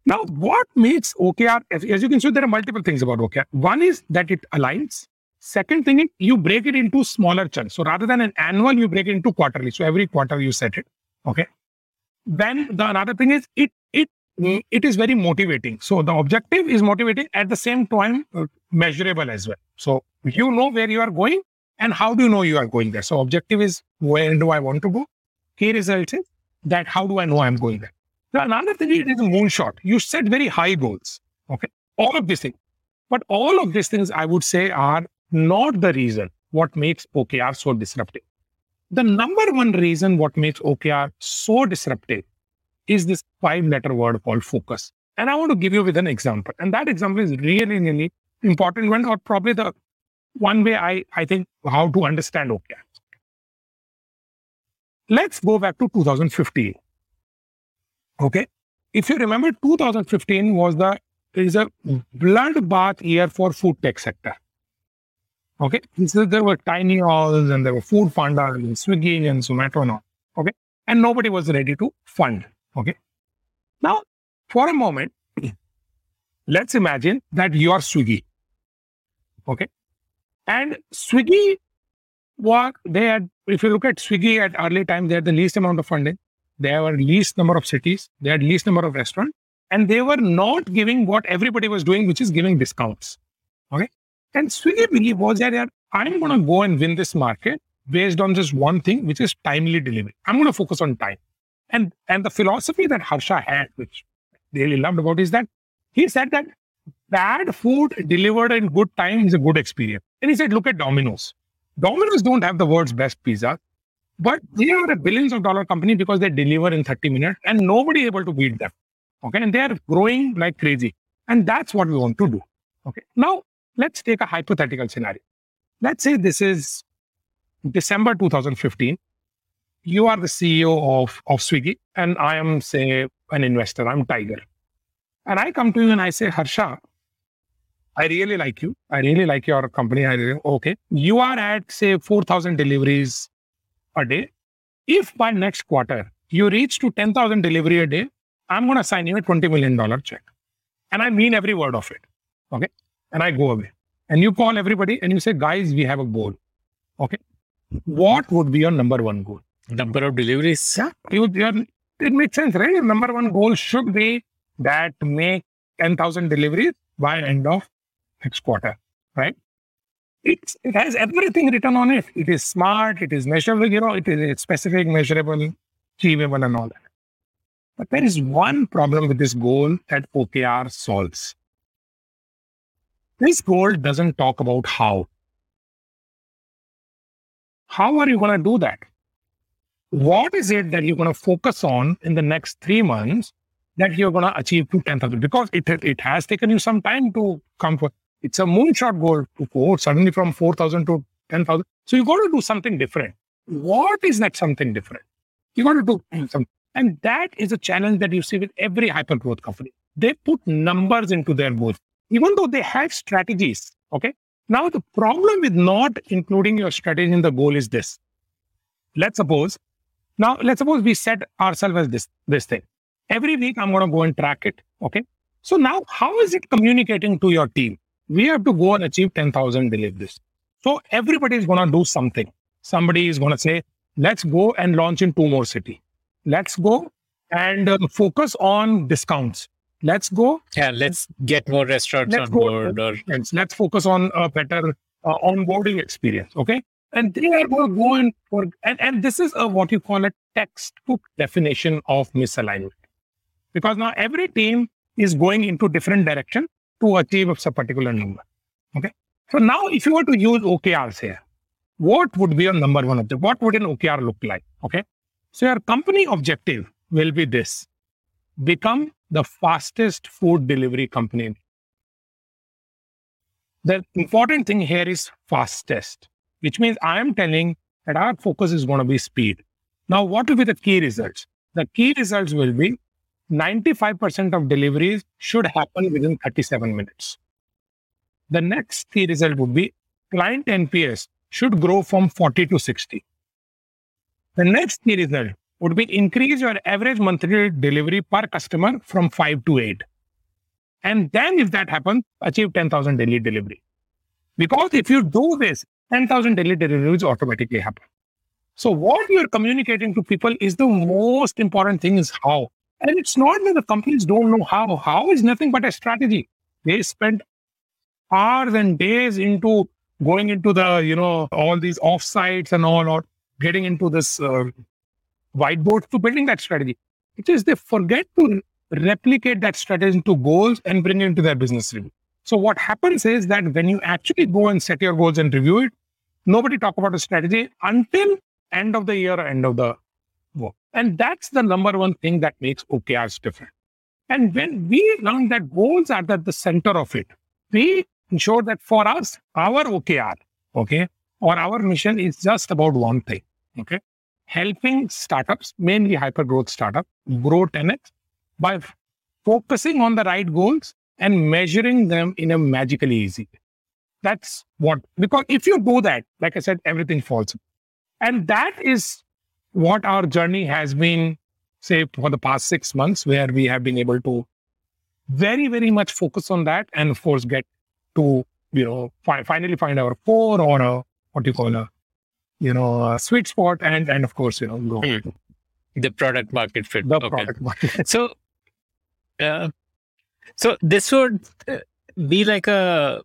Now, what makes OKR, as, you can see, there are multiple things about OKR. One is that it aligns Second thing is you break it into smaller chunks. So rather than an annual, you break it into quarterly. So every quarter you set it. Okay. Then the another thing is it it it is very motivating. So the objective is motivating at the same time uh, measurable as well. So you know where you are going and how do you know you are going there. So objective is where do I want to go? Key result is that how do I know I'm going there? The another thing is a moonshot. You set very high goals. Okay. All of these things. But all of these things I would say are not the reason what makes OKR so disruptive. The number one reason what makes OKR so disruptive is this five letter word called focus. And I want to give you with an example. And that example is really, really important one, or probably the one way I, I think how to understand OKR. Let's go back to 2015. Okay. If you remember, 2015 was the is a bloodbath year for food tech sector. Okay. So there were TinyOwls and there were Foodpandas and Swiggy and Zomato and all. Okay. And nobody was ready to fund. Okay. Now, for a moment, let's imagine that you are Swiggy. Okay. And Swiggy was, they had, if you look at Swiggy at early time, they had the least amount of funding. They have least number of cities. They had least number of restaurants. And they were not giving what everybody was doing, which is giving discounts. Okay. And Swiggy belief was that I'm going to go and win this market based on just one thing, which is timely delivery. I'm going to focus on time. And and the philosophy that Harsha had, which I really loved about, is that he said that bad food delivered in good time is a good experience. And he said, look at Domino's. Domino's don't have the world's best pizza, but they are a billions of dollar company because they deliver in 30 minutes and nobody able to beat them. Okay. And they are growing like crazy. And that's what we want to do. Okay. Now let's take a hypothetical scenario. Let's say this is December 2015. You are the CEO of, of Swiggy, and I am, say, an investor. I'm Tiger. And I come to you and I say, Harsha, I really like you. I really like your company. I really, okay. You are at, say, 4,000 deliveries a day. If by next quarter you reach to 10,000 delivery a day, I'm going to sign you a $20 million check. And I mean every word of it. Okay. And I go away. And you call everybody and you say, guys, we have a goal. Okay. What would be your number one goal? Number of deliveries. Yeah. You, it makes sense, right? Your number one goal should be that make 10,000 deliveries by end of next quarter, right? It's, it has everything written on it. It is smart, it is measurable, you know, it is specific, measurable, achievable, and all that. But there is one problem with this goal that OKR solves. This goal doesn't talk about how. How are you going to do that? What is it that you're going to focus on in the next three months that you're going to achieve to 10,000? Because it, it has taken you some time to come for it's a moonshot goal to go suddenly from 4,000 to 10,000. So you've got to do something different. What is that something different? You got to do something. And that is a challenge that you see with every hyper growth company. They put numbers into their goals, even though they have strategies. Okay. Now, the problem with not including your strategy in the goal is this. Let's suppose, now, let's suppose we set ourselves as this, this thing. Every week, I'm going to go and track it. Okay. So now, how is it communicating to your team? We have to go and achieve 10,000 deliveries. So everybody is going to do something. Somebody is going to say, let's go and launch in two more city. Let's go and uh, focus on discounts. Let's go. Yeah, let's get more restaurants on board. Or let's focus on a better uh, onboarding experience. Okay. And they are going to go and for, and, and this is a, what you call a textbook definition of misalignment. Because now every team is going into different direction to achieve a particular number. Okay. So now if you were to use OKRs here, what would be your number one objective? What would an OKR look like? Okay. So your company objective will be this become the fastest food delivery company. The important thing here is fastest, which means I am telling that our focus is going to be speed. Now, what will be the key results? The key results will be 95% of deliveries should happen within 37 minutes. The next key result would be client NPS should grow from 40 to 60. The next key result would be increase your average monthly delivery per customer from 5 to 8. And then if that happens, achieve 10,000 daily delivery. Because if you do this, 10,000 daily deliveries automatically happen. So what you're communicating to people is the most important thing is how. And it's not that the companies don't know how. How is nothing but a strategy. They spend hours and days into going into the, you know, all these offsites and all, or getting into this uh, whiteboard to building that strategy. It is they forget to replicate that strategy into goals and bring it into their business review. So what happens is that when you actually go and set your goals and review it, nobody talk about a strategy until end of the year or end of the work. And that's the number one thing that makes OKRs different. And when we learn that goals are at the center of it, we ensure that for us, our OKR, okay, or our mission is just about one thing, okay, helping startups, mainly hyper growth startups, grow 10x by focusing on the right goals and measuring them in a magically easy way. That's what, because if you do that, like I said, everything falls. And that is what our journey has been, say, for the past six months, where we have been able to very, very much focus on that and, of course, get to, you know, fi- finally find our core or a, what you call a, you know, a sweet spot and, and of course, you know, go Hmm. the product market fit. the Okay. product market. So, uh, so this would uh, be like a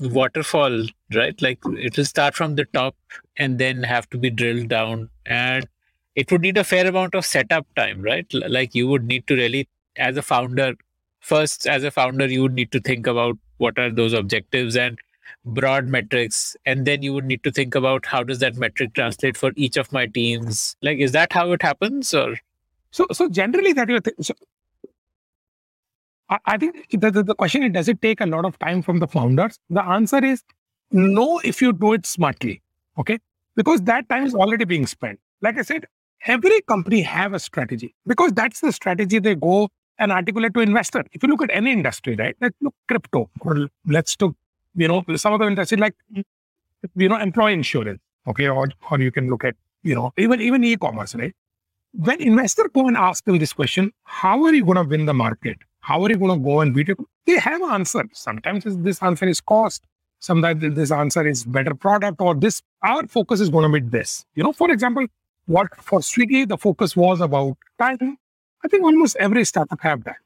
waterfall, right? Like it will start from the top and then have to be drilled down, and it would need a fair amount of setup time, right? Like you would need to really, as a founder, first as a founder, you would need to think about what are those objectives and broad metrics and then you would need to think about how does that metric translate for each of my teams like is that how it happens or So, so generally that you so I, I think the, the, the question is, does it take a lot of time from the founders? The answer is no, if you do it smartly. Okay. Because that time is already being spent. Like I said, every company have a strategy because that's the strategy they go and articulate to investor. If you look at any industry, right? Let's look crypto or let's look, you know, some of the industry like, you know, employee insurance. Okay. Or, or you can look at, you know, even, even e-commerce, right? when investor go and ask them this question, how are you to win the market? How are you to go and beat it? They have an answer. Sometimes this answer is cost. Sometimes this answer is better product or this. Our focus is going to be this. You know, for example, what for Swiggy, the focus was about time. I think almost every startup have that.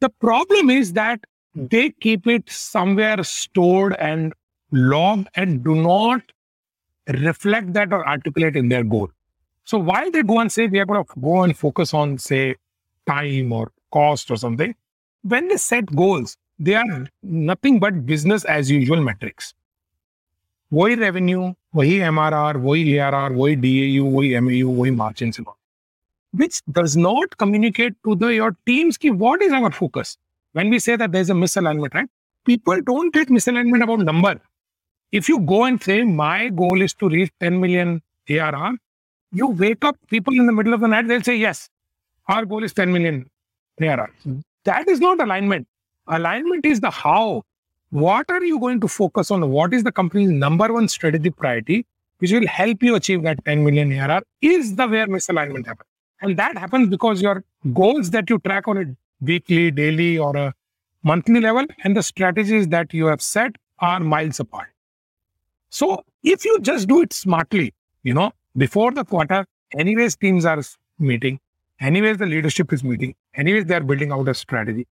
The problem is that hmm. they keep it somewhere stored and logged and do not reflect that or articulate in their goal. So while they go and say we are going to go and focus on, say, time or cost or something, when they set goals, they are nothing but business as usual metrics. वही revenue, वही MRR, वही ARR, वही DAU, वही MAU, वही margins, and all. which does not communicate to the your teams ki what is our focus. When we say that there's a misalignment, right? People don't get misalignment about number. If you go and say my goal is to reach 10 million ARR, you wake up people in the middle of the night, they'll say, Yes, our goal is 10 million ARR. That is not alignment. Alignment is the how. What are you going to focus on? What is the company's number one strategic priority, which will help you achieve that 10 million ARR, is the where misalignment happens. And that happens because your goals that you track on a weekly, daily, or a monthly level, and the strategies that you have set are miles apart. So if you just do it smartly, you know, before the quarter, anyways, teams are meeting, anyways, the leadership is meeting, anyways, they are building out a strategy.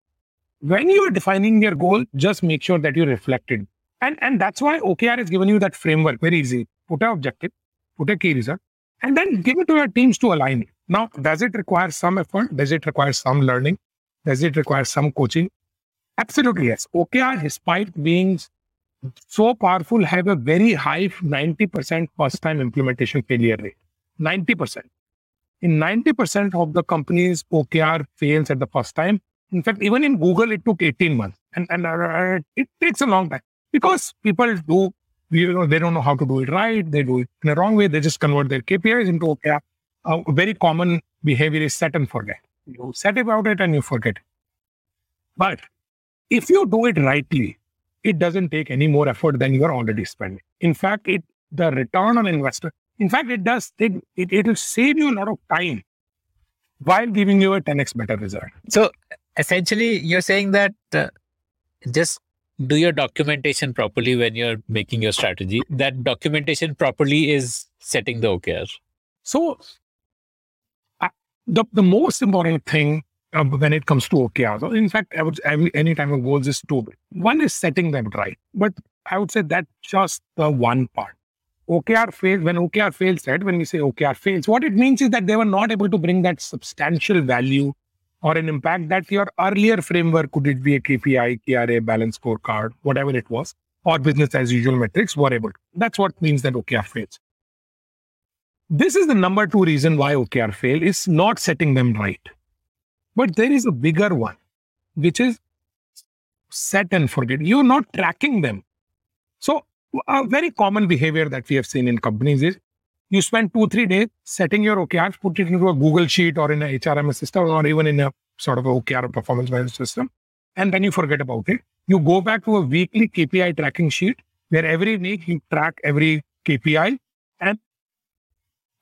When you are defining your goal, just make sure that you reflect it. And, and that's why OKR has given you that framework very easy. Put an objective, put a key result, and then give it to your teams to align it. Now, does it require some effort? Does it require some learning? Does it require some coaching? Absolutely, yes. OKR, despite being so powerful, have a very high 90% first time implementation failure rate. 90%. In 90% of the companies, OKR fails at the first time. In fact, even in Google, it took 18 months. And, and uh, it takes a long time because people do, you know, they don't know how to do it right. They do it in a wrong way. They just convert their KPIs into OKR. A very common behavior is set and forget. You set about it and you forget. But if you do it rightly, it doesn't take any more effort than you're already spending. In fact, it the return on investor, in fact, it does it, it it'll save you a lot of time while giving you a 10x better result. So essentially, you're saying that uh, just do your documentation properly when you're making your strategy. That documentation properly is setting the OKR. So I, the the most important thing uh, when it comes to OKRs, in fact, I would any time of goals is two. One is setting them right, but I would say that's just the one part. OKR fails when OKR fails, right? When we say OKR fails, what it means is that they were not able to bring that substantial value or an impact that your earlier framework could it be a KPI, KRA, balance scorecard, whatever it was, or business as usual metrics were able. To. That's what means that OKR fails. This is the number two reason why OKR fail is not setting them right. But there is a bigger one, which is set and forget. You're not tracking them. So a very common behavior that we have seen in companies is you spend two, three days setting your OKRs, put it into a Google sheet or in a HRMS system or even in a sort of OKR performance management system. and then you forget about it. You go back to a weekly KPI tracking sheet where every week you track every KPI and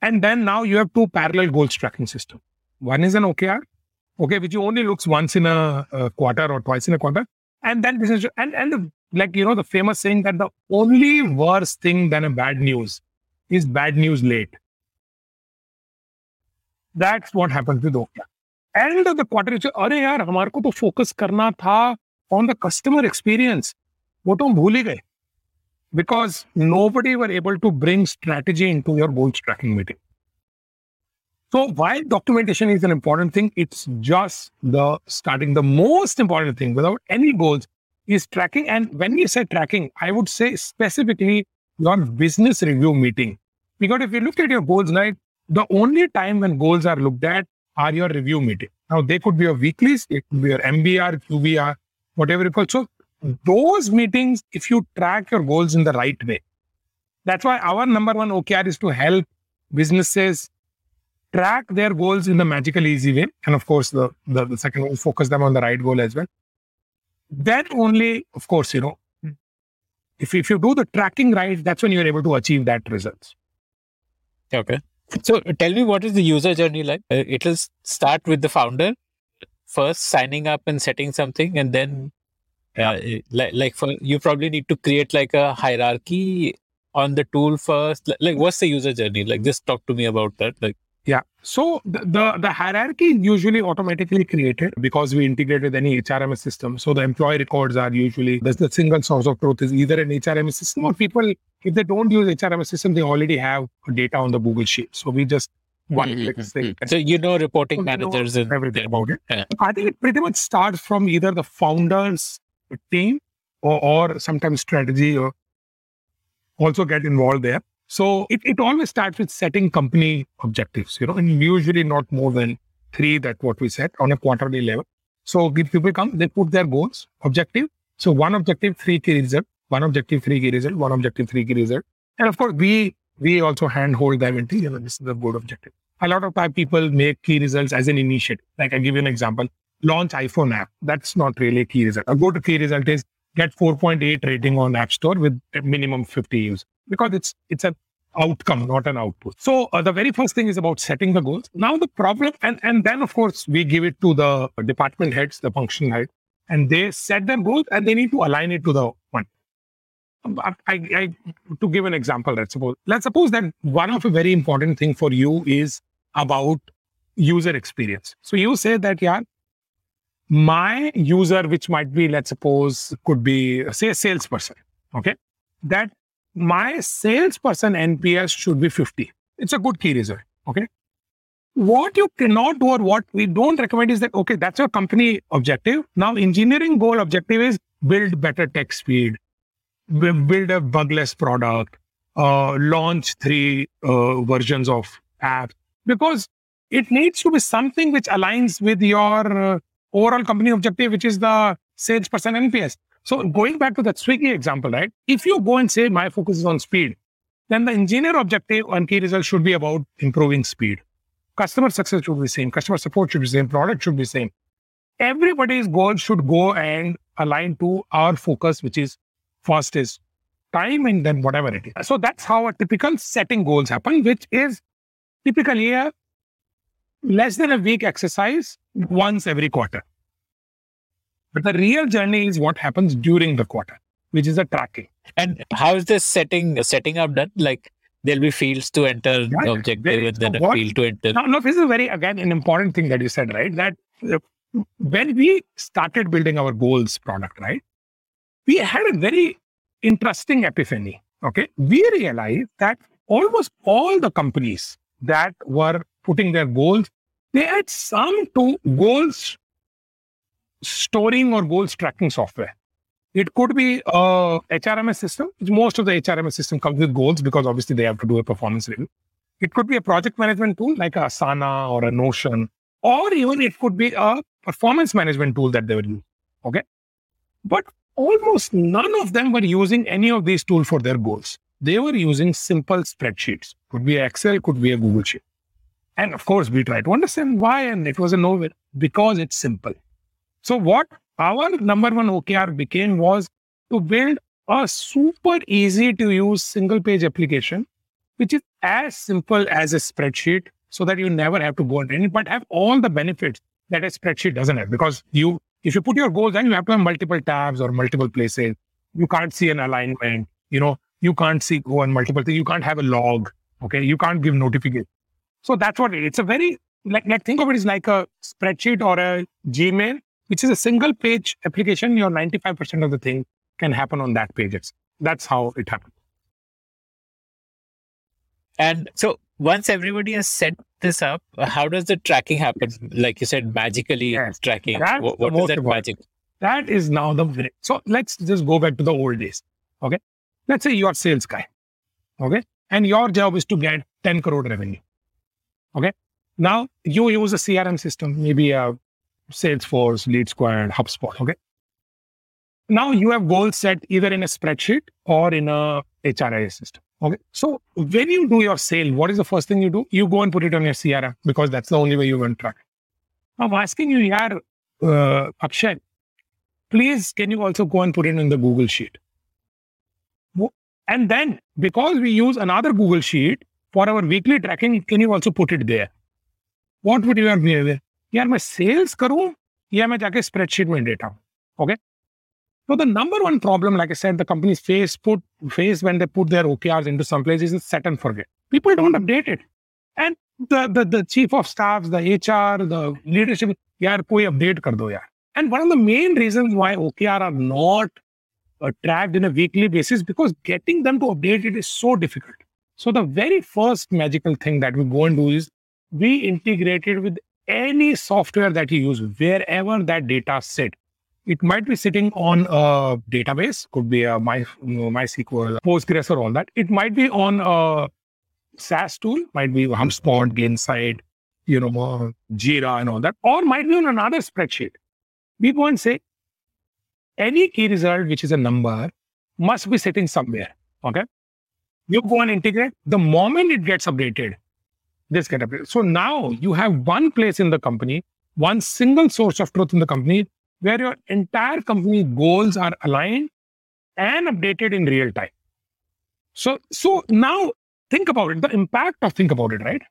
and then now you have two parallel goals tracking system. One is an OKR, okay, which only looks once in a, a quarter or twice in a quarter, and then this is and and the, like you know the famous saying that the only worse thing than a bad news is bad news late. That's what happens with OKR. End of the quarter, अरे यार हमारे को तो focus करना था on the customer experience वो तो हम भूल ही गए because nobody were able to bring strategy into your goals tracking meeting. So while documentation is an important thing, it's just the starting. The most important thing without any goals is tracking. And when we say tracking, I would say specifically your business review meeting. Because if you look at your goals, right, the only time when goals are looked at are your review meeting. Now they could be your weeklies, it could be your MBR, QBR, whatever you call. So those meetings, if you track your goals in the right way, that's why our number one OKR is to help businesses track their goals in the magical easy way. And of course, the, the, the second one, focus them on the right goal as well. Then only, of course, you know, if, if you do the tracking right, that's when you're able to achieve that results. Okay. So tell me, what is the user journey like? Uh, it'll start with the founder first signing up and setting something, and then uh, like, like for you probably need to create like a hierarchy on the tool first like what's the user journey like just talk to me about that like yeah so the, the, the hierarchy is usually automatically created because we integrate with any hrms system so the employee records are usually there's the single source of truth is either an hrms system or people if they don't use hrms system they already have data on the google sheet so we just one mm-hmm. so you know reporting so managers and everything about it yeah. i think it pretty much starts from either the founders team or, or sometimes strategy or also get involved there. So it, it always starts with setting company objectives, you know, and usually not more than three that what we set on a quarterly level. So people come, they put their goals, objective. So one objective, three key result, one objective, three key result, one objective, three key result. And of course, we we also handhold them into, you know, this is the good objective. A lot of time people make key results as an initiative. Like I give you an example launch iPhone app. That's not really a key result. A go to key result is get 4.8 rating on App Store with minimum 50 users because it's it's an outcome, not an output. So uh, the very first thing is about setting the goals. Now the problem, and and then of course we give it to the department heads, the function head, and they set their goals and they need to align it to the one. Um, I, I, to give an example, let's suppose let's suppose that one of a very important thing for you is about user experience. So you say that yeah, my user, which might be, let's suppose, could be, say, a salesperson, okay, that my salesperson NPS should be 50. It's a good key result, okay. What you cannot do or what we don't recommend is that, okay, that's your company objective. Now, engineering goal objective is build better tech speed, build a bugless product, uh, launch three uh, versions of apps, because it needs to be something which aligns with your uh, overall company objective, which is the salesperson NPS. So going back to that Swiggy example, right? If you go and say my focus is on speed, then the engineer objective and key result should be about improving speed. Customer success should be the same. Customer support should be the same. Product should be the same. Everybody's goal should go and align to our focus, which is is time and then whatever it is. So that's how a typical setting goals happen, which is typically a less than a week exercise once every quarter. But the real journey is what happens during the quarter, which is the tracking. And how is this setting setting up done? Like there'll be fields to enter the objective and then what, a field to enter. No, no, this is very again an important thing that you said, right? That uh, when we started building our goals product, right, we had a very interesting epiphany. Okay, we realized that almost all the companies that were putting their goals, they had some to goals storing or goals tracking software. It could be a HRMS system, most of the HRMS system comes with goals because obviously they have to do a performance review. It could be a project management tool like Asana or a Notion, or even it could be a performance management tool that they would use. Okay. But almost none of them were using any of these tools for their goals. They were using simple spreadsheets. Could be Excel, could be a Google Sheet. And of course, we tried to understand why, and it was a no because it's simple. So, what our number one OKR became was to build a super easy to use single page application, which is as simple as a spreadsheet so that you never have to go and it, but have all the benefits that a spreadsheet doesn't have because you, if you put your goals then you have to have multiple tabs or multiple places. You can't see an alignment, you know, you can't see go on multiple things. You can't have a log. Okay. You can't give notification. So that's what it, it's a very, like, like think of it as like a spreadsheet or a Gmail, which is a single page application. Your 95% of the thing can happen on that page. That's how it happens. And so once everybody has set this up, how does the tracking happen? Like you said, magically Yes. tracking. That's What, what is that important. magic? That is now the so let's just go back to the old days. Okay. Let's say you are sales guy. Okay. And your job is to get 10 crore revenue. Okay. Now you use a CRM system, maybe a Salesforce, LeadSquared, HubSpot. Okay. Now you have goals set either in a spreadsheet or in a HRIS system. Okay. So when you do your sale, what is the first thing you do? You go and put it on your CRM because that's the only way you can track. I'm asking you, yaar, uh, Akshay, please can you also go and put it in the google sheet and then because we use another google sheet for our weekly tracking can you also put it there what would your behavior यार मैं sales करूँ या मैं जाके spreadsheet में data हूँ? Okay तो the number one problem like set the company face put face when they put there OKRs into some places is set and forget people don't update it and the chief of staff the HR the leadership यार कोई update कर दो यार। And one of the main reason why OK R are not tracked in weekly basis because getting them to update it is so difficult so the very first magical thing that we go do is we integrated with any software that you use, wherever that data sit. It might be sitting on a database, could be a My, MySQL, Postgres, or all that. It might be on a SaaS tool, might be HubSpot, Gainsight, you know, uh, Jira, and all that, or might be on another spreadsheet we go and say any key result which is a number must be sitting somewhere. Okay. You go and integrate. The moment it gets updated, this get updated. So now you have one place in the company, one single source of truth in the company where your entire company goals are aligned and updated in real time. So, so now think about it, the impact of think about it, right?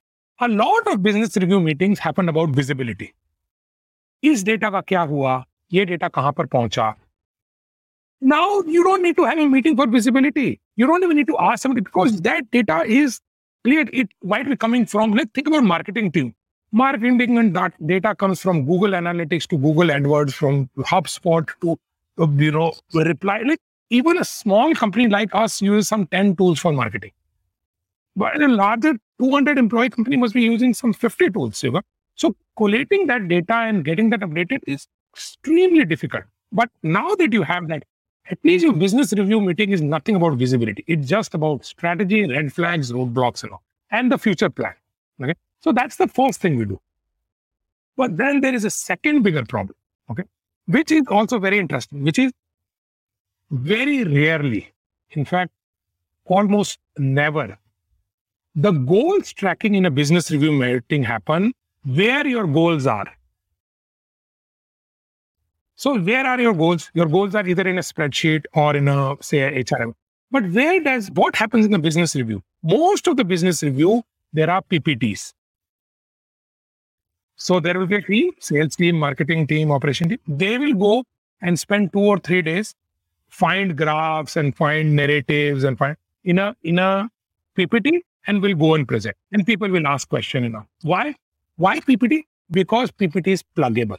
A lot of business review meetings happen about visibility. इस data का क्या हुआ ये data कहां पर पहुंचा now you don't need to have a meeting for visibility you don't even need to ask somebody because that data is clear it might be coming from let's think about marketing team. Marketing and that data comes from google analytics to google adwords from hubspot to uh, you know reply. Like even a small company like us uses some 10 tools for marketing. But a larger 200 employee company must be using some 50 tools you know. So collating that data and getting that updated is extremely difficult. But now that you have that, at least your business review meeting is nothing about visibility. It's just about strategy, red flags, roadblocks, and all, and the future plan. Okay. So that's the first thing we do. But then there is a second bigger problem. Okay. Which is also very interesting, which is very rarely, in fact, almost never, the goals tracking in a business review meeting happen where your goals are. So, where are your goals? Your goals are either in a spreadsheet or in a, say, HRM. But where does what happens in the business review? Most of the business review, there are PPTs. So, there will be a team, sales team, marketing team, operation team. They will go and spend two or three days, find graphs and find narratives and find in a in a PPT and will go and present. And people will ask question and all. Why? Why PPT? Because PPT is pluggable.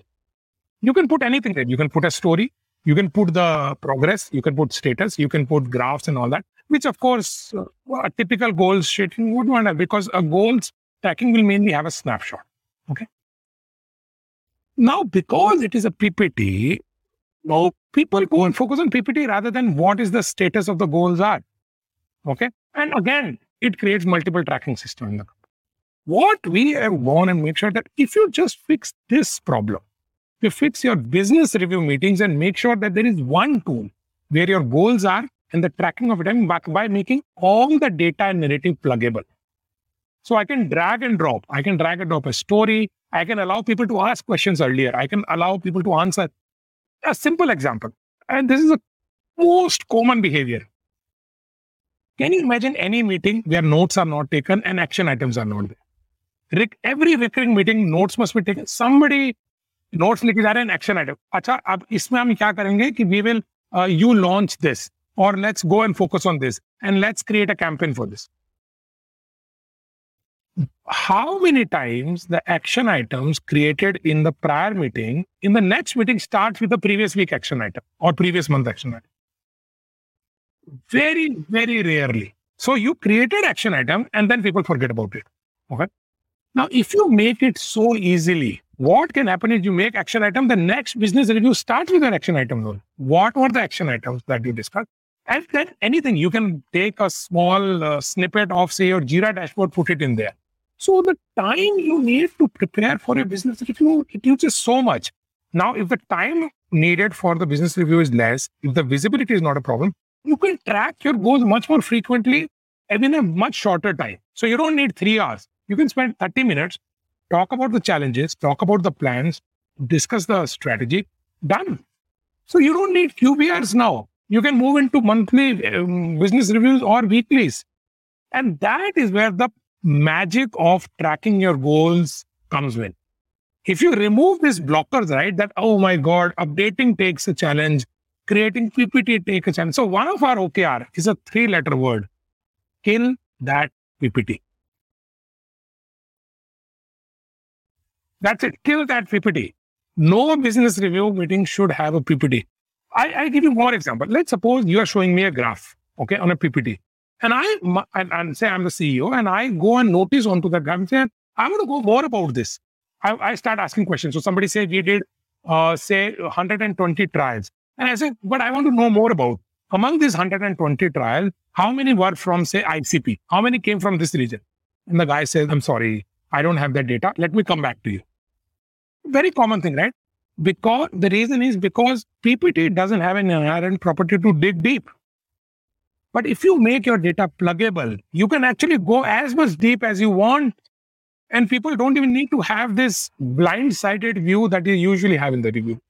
You can put anything there. You can put a story. You can put the progress. You can put status. You can put graphs and all that. Which, of course, uh, a typical goals sheeting would want to because a goals tracking will mainly have a snapshot. Okay. Now, because it is a PPT, now people go and focus on PPT rather than what is the status of the goals are. Okay. And again, it creates multiple tracking system in the company. What we have gone and make sure that if you just fix this problem, you fix your business review meetings and make sure that there is one tool where your goals are and the tracking of them by, by making all the data and narrative pluggable. So I can drag and drop. I can drag and drop a story. I can allow people to ask questions earlier. I can allow people to answer a simple example, and this is a most common behavior. Can you imagine any meeting where notes are not taken and action items are not there? Every recurring meeting, notes must be taken. Somebody notes लिखे जा रहे हैं action item. अच्छा अब इसमें हम क्या करेंगे कि we will uh, you launch this or let's go and focus on this and let's create a campaign for this. How many times the action items created in the prior meeting in the next meeting starts with the previous week action item or previous month action item? Very, very rarely. So you created action item and then people forget about it. Okay. Now, if you make it so easily, what can happen is you make action item, the next business review starts with an action item role. What were the action items that you discussed? And then anything, you can take a small uh, snippet of, say, your Jira dashboard, put it in there. So the time you need to prepare for a business review, uses so much. Now, if the time needed for the business review is less, if the visibility is not a problem, you can track your goals much more frequently and in a much shorter time. So you don't need three hours. You can spend 30 minutes, talk about the challenges, talk about the plans, discuss the strategy, done. So you don't need QBRs now. You can move into monthly um, business reviews or weeklies. And that is where the magic of tracking your goals comes in. If you remove these blockers, right, that, oh my God, updating takes a challenge, creating PPT takes a challenge. So one of our OKR is a three letter word kill that PPT. That's it. Kill that PPT. No business review meeting should have a PPT. I, I give you more example. Let's suppose you are showing me a graph, okay, on a PPT. And I and, and say I'm the CEO and I go and notice onto that graph and say, I want to go more about this. I, I start asking questions. So somebody say we did uh, say 120 trials. And I said, but I want to know more about among these 120 trials, how many were from say ICP? How many came from this region? And the guy says, I'm sorry, I don't have that data. Let me come back to you. Very common thing, right? Because the reason is because PPT doesn't have an inherent property to dig deep. But if you make your data pluggable, you can actually go as much deep as you want. And people don't even need to have this blind-sided view that you usually have in the review.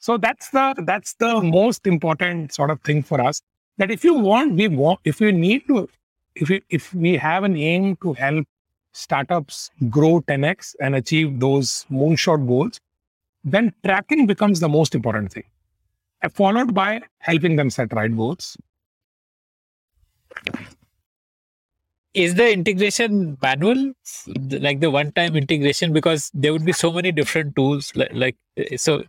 So that's the that's the most important sort of thing for us. That if you want, we want if you need to, if we if we have an aim to help startups grow 10x and achieve those moonshot goals, then tracking becomes the most important thing. Followed by helping them set right goals. Is the integration manual, like the one-time integration? Because there would be so many different tools. Like, like so,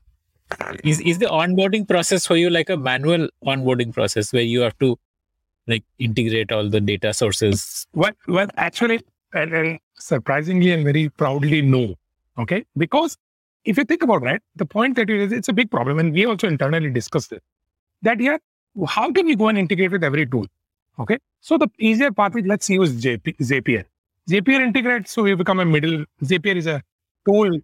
is is the onboarding process for you like a manual onboarding process where you have to like integrate all the data sources? Well, well, actually, and, and surprisingly and very proudly, no. Okay, because if you think about right, the point that it is, it's a big problem, and we also internally discussed it. That yeah, how can we go and integrate with every tool? Okay, so the easier path is let's use JP, Zapier. Zapier integrates, so we become a middle. Zapier is a tool,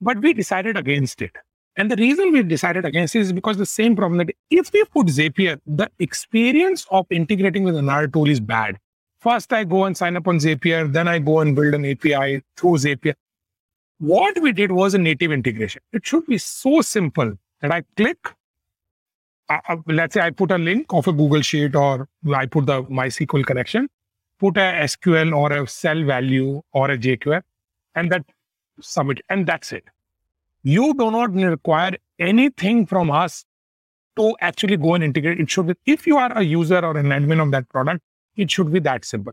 but we decided against it. And the reason we decided against it is because the same problem that if we put Zapier, the experience of integrating with another tool is bad. First, I go and sign up on Zapier, then I go and build an API through Zapier. What we did was a native integration. It should be so simple that I click. Let's say I put a link of a Google Sheet or I put the MySQL connection, put a SQL or a cell value or a JQuery, and that submit, and that's it. You do not require anything from us to actually go and integrate. It should be, if you are a user or an admin of that product, it should be that simple.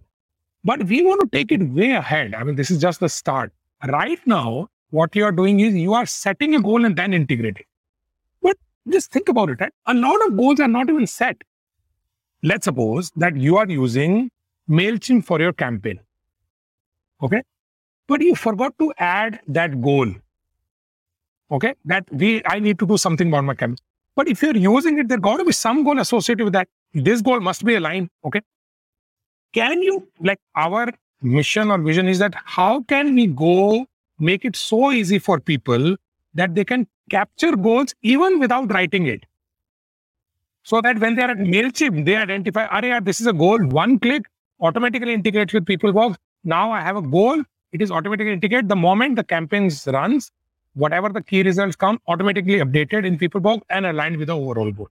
But we want to take it way ahead. I mean, this is just the start. Right now, what you are doing is you are setting a goal and then integrating. But just think about it, right? A lot of goals are not even set. Let's suppose that you are using MailChimp for your campaign. Okay. But you forgot to add that goal Okay, that we I need to do something about my campaign. But if you're using it, there got to be some goal associated with that. This goal must be aligned. Okay. Can you like our mission or vision is that how can we go make it so easy for people that they can capture goals even without writing it? So that when they're at MailChimp, they identify, Arya, this is a goal, one click, automatically integrates with people PeopleBox. Now I have a goal, it is automatically integrated. The moment the campaigns runs, whatever the key results come, automatically updated in people PeopleBox and aligned with the overall goal.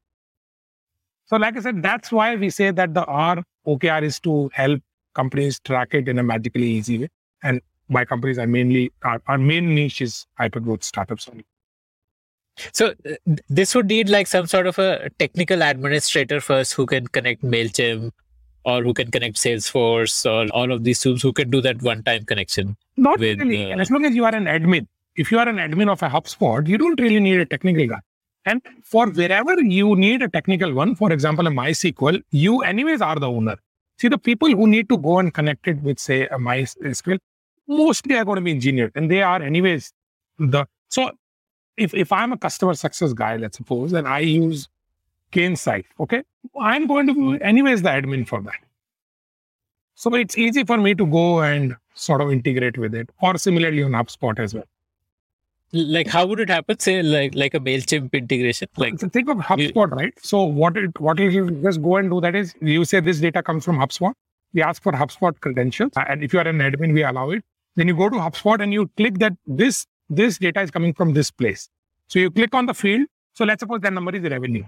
So, like I said, that's why we say that the R OKR is to help companies track it in a magically easy way. And by companies, I mainly our, our main niche is hypergrowth startups only. So uh, this would need like some sort of a technical administrator first who can connect Mailchimp or who can connect Salesforce or all of these tools who can do that one-time connection. Not with, really. uh, and as long as you are an admin, if you are an admin of a HubSpot, you don't really need a technical guy. And for wherever you need a technical one, for example, a MySQL, you anyways are the owner. See, the people who need to go and connect it with, say, a MySQL, mostly are going to be engineers, and they are anyways the. So, if if I'm a customer success guy, let's suppose, and I use Gainsight, okay, I'm going to be anyways the admin for that. So it's easy for me to go and sort of integrate with it, or similarly on HubSpot as well. Like how would it happen? Say like like a Mailchimp integration. Like So think of HubSpot, right? So what it what will just go and do that is you say this data comes from HubSpot. We ask for HubSpot credentials, and if you are an admin, we allow it. Then you go to HubSpot and you click that this this data is coming from this place. So you click on the field. So let's suppose that number is revenue,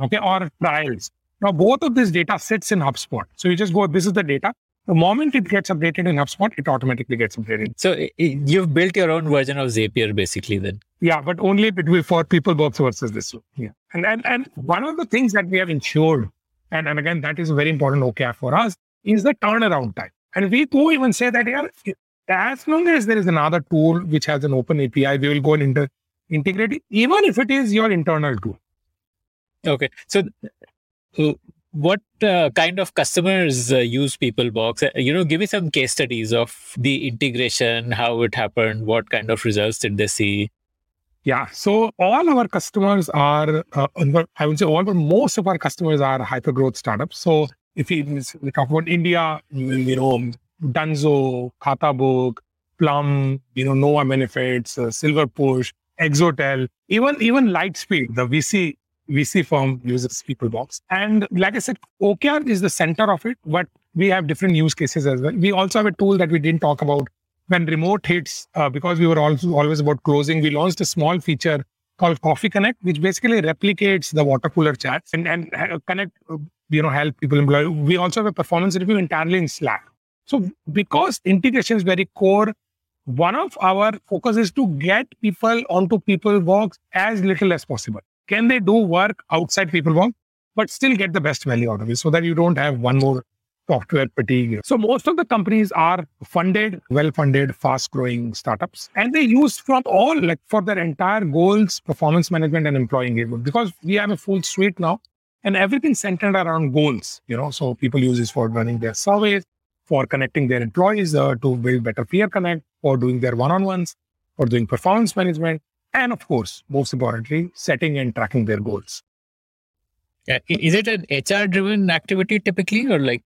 okay, or trials. Now both of this data sits in HubSpot. So you just go. This is the data. The moment it gets updated in HubSpot, it automatically gets updated. so you've built your own version of Zapier basically then. Yeah, but only between for people box versus this one. Yeah. And, and and one of the things that we have ensured, and, and again, that is a very important OKR for us, is the turnaround time. And we go even say that yeah, as long as there is another tool which has an open API, we will go and inter- integrate it, even if it is your internal tool. Okay. So, what uh, kind of customers uh, use PeopleBox? Uh, you know, give me some case studies of the integration, how it happened, what kind of results did they see? Yeah. So all our customers are, uh, I would say all, but most of our customers are hyper growth startups. So if we talk about India, you know, Dunzo, Khatabook, Plum, you know, Nova Benefits, uh, Silver Push, Exotel, even even Lightspeed, the VC VC firm uses PeopleBox. And like I said, OKR is the center of it, but we have different use cases as well. We also have a tool that we didn't talk about when remote hits, uh, because we were also always about closing, we launched a small feature called Coffee Connect, which basically replicates the water cooler chats and, and uh, connect, uh, you know, help people employ. We also have a performance review entirely in Slack. So because integration is very core, one of our focus is to get people onto people PeopleBox as little as possible. Can they do work outside PeopleBox, but still get the best value out of it so that you don't have one more software fatigue. So most of the companies are funded, well-funded, fast-growing startups, and they use from all like for their entire goals, performance management, and employee engagement. Because we have a full suite now, and everything centered around goals. You know, so people use this for running their surveys, for connecting their employees uh, to build better peer connect, or doing their one-on-ones, or doing performance management, and of course, most importantly, setting and tracking their goals. Yeah. Is it an HR driven activity typically, or like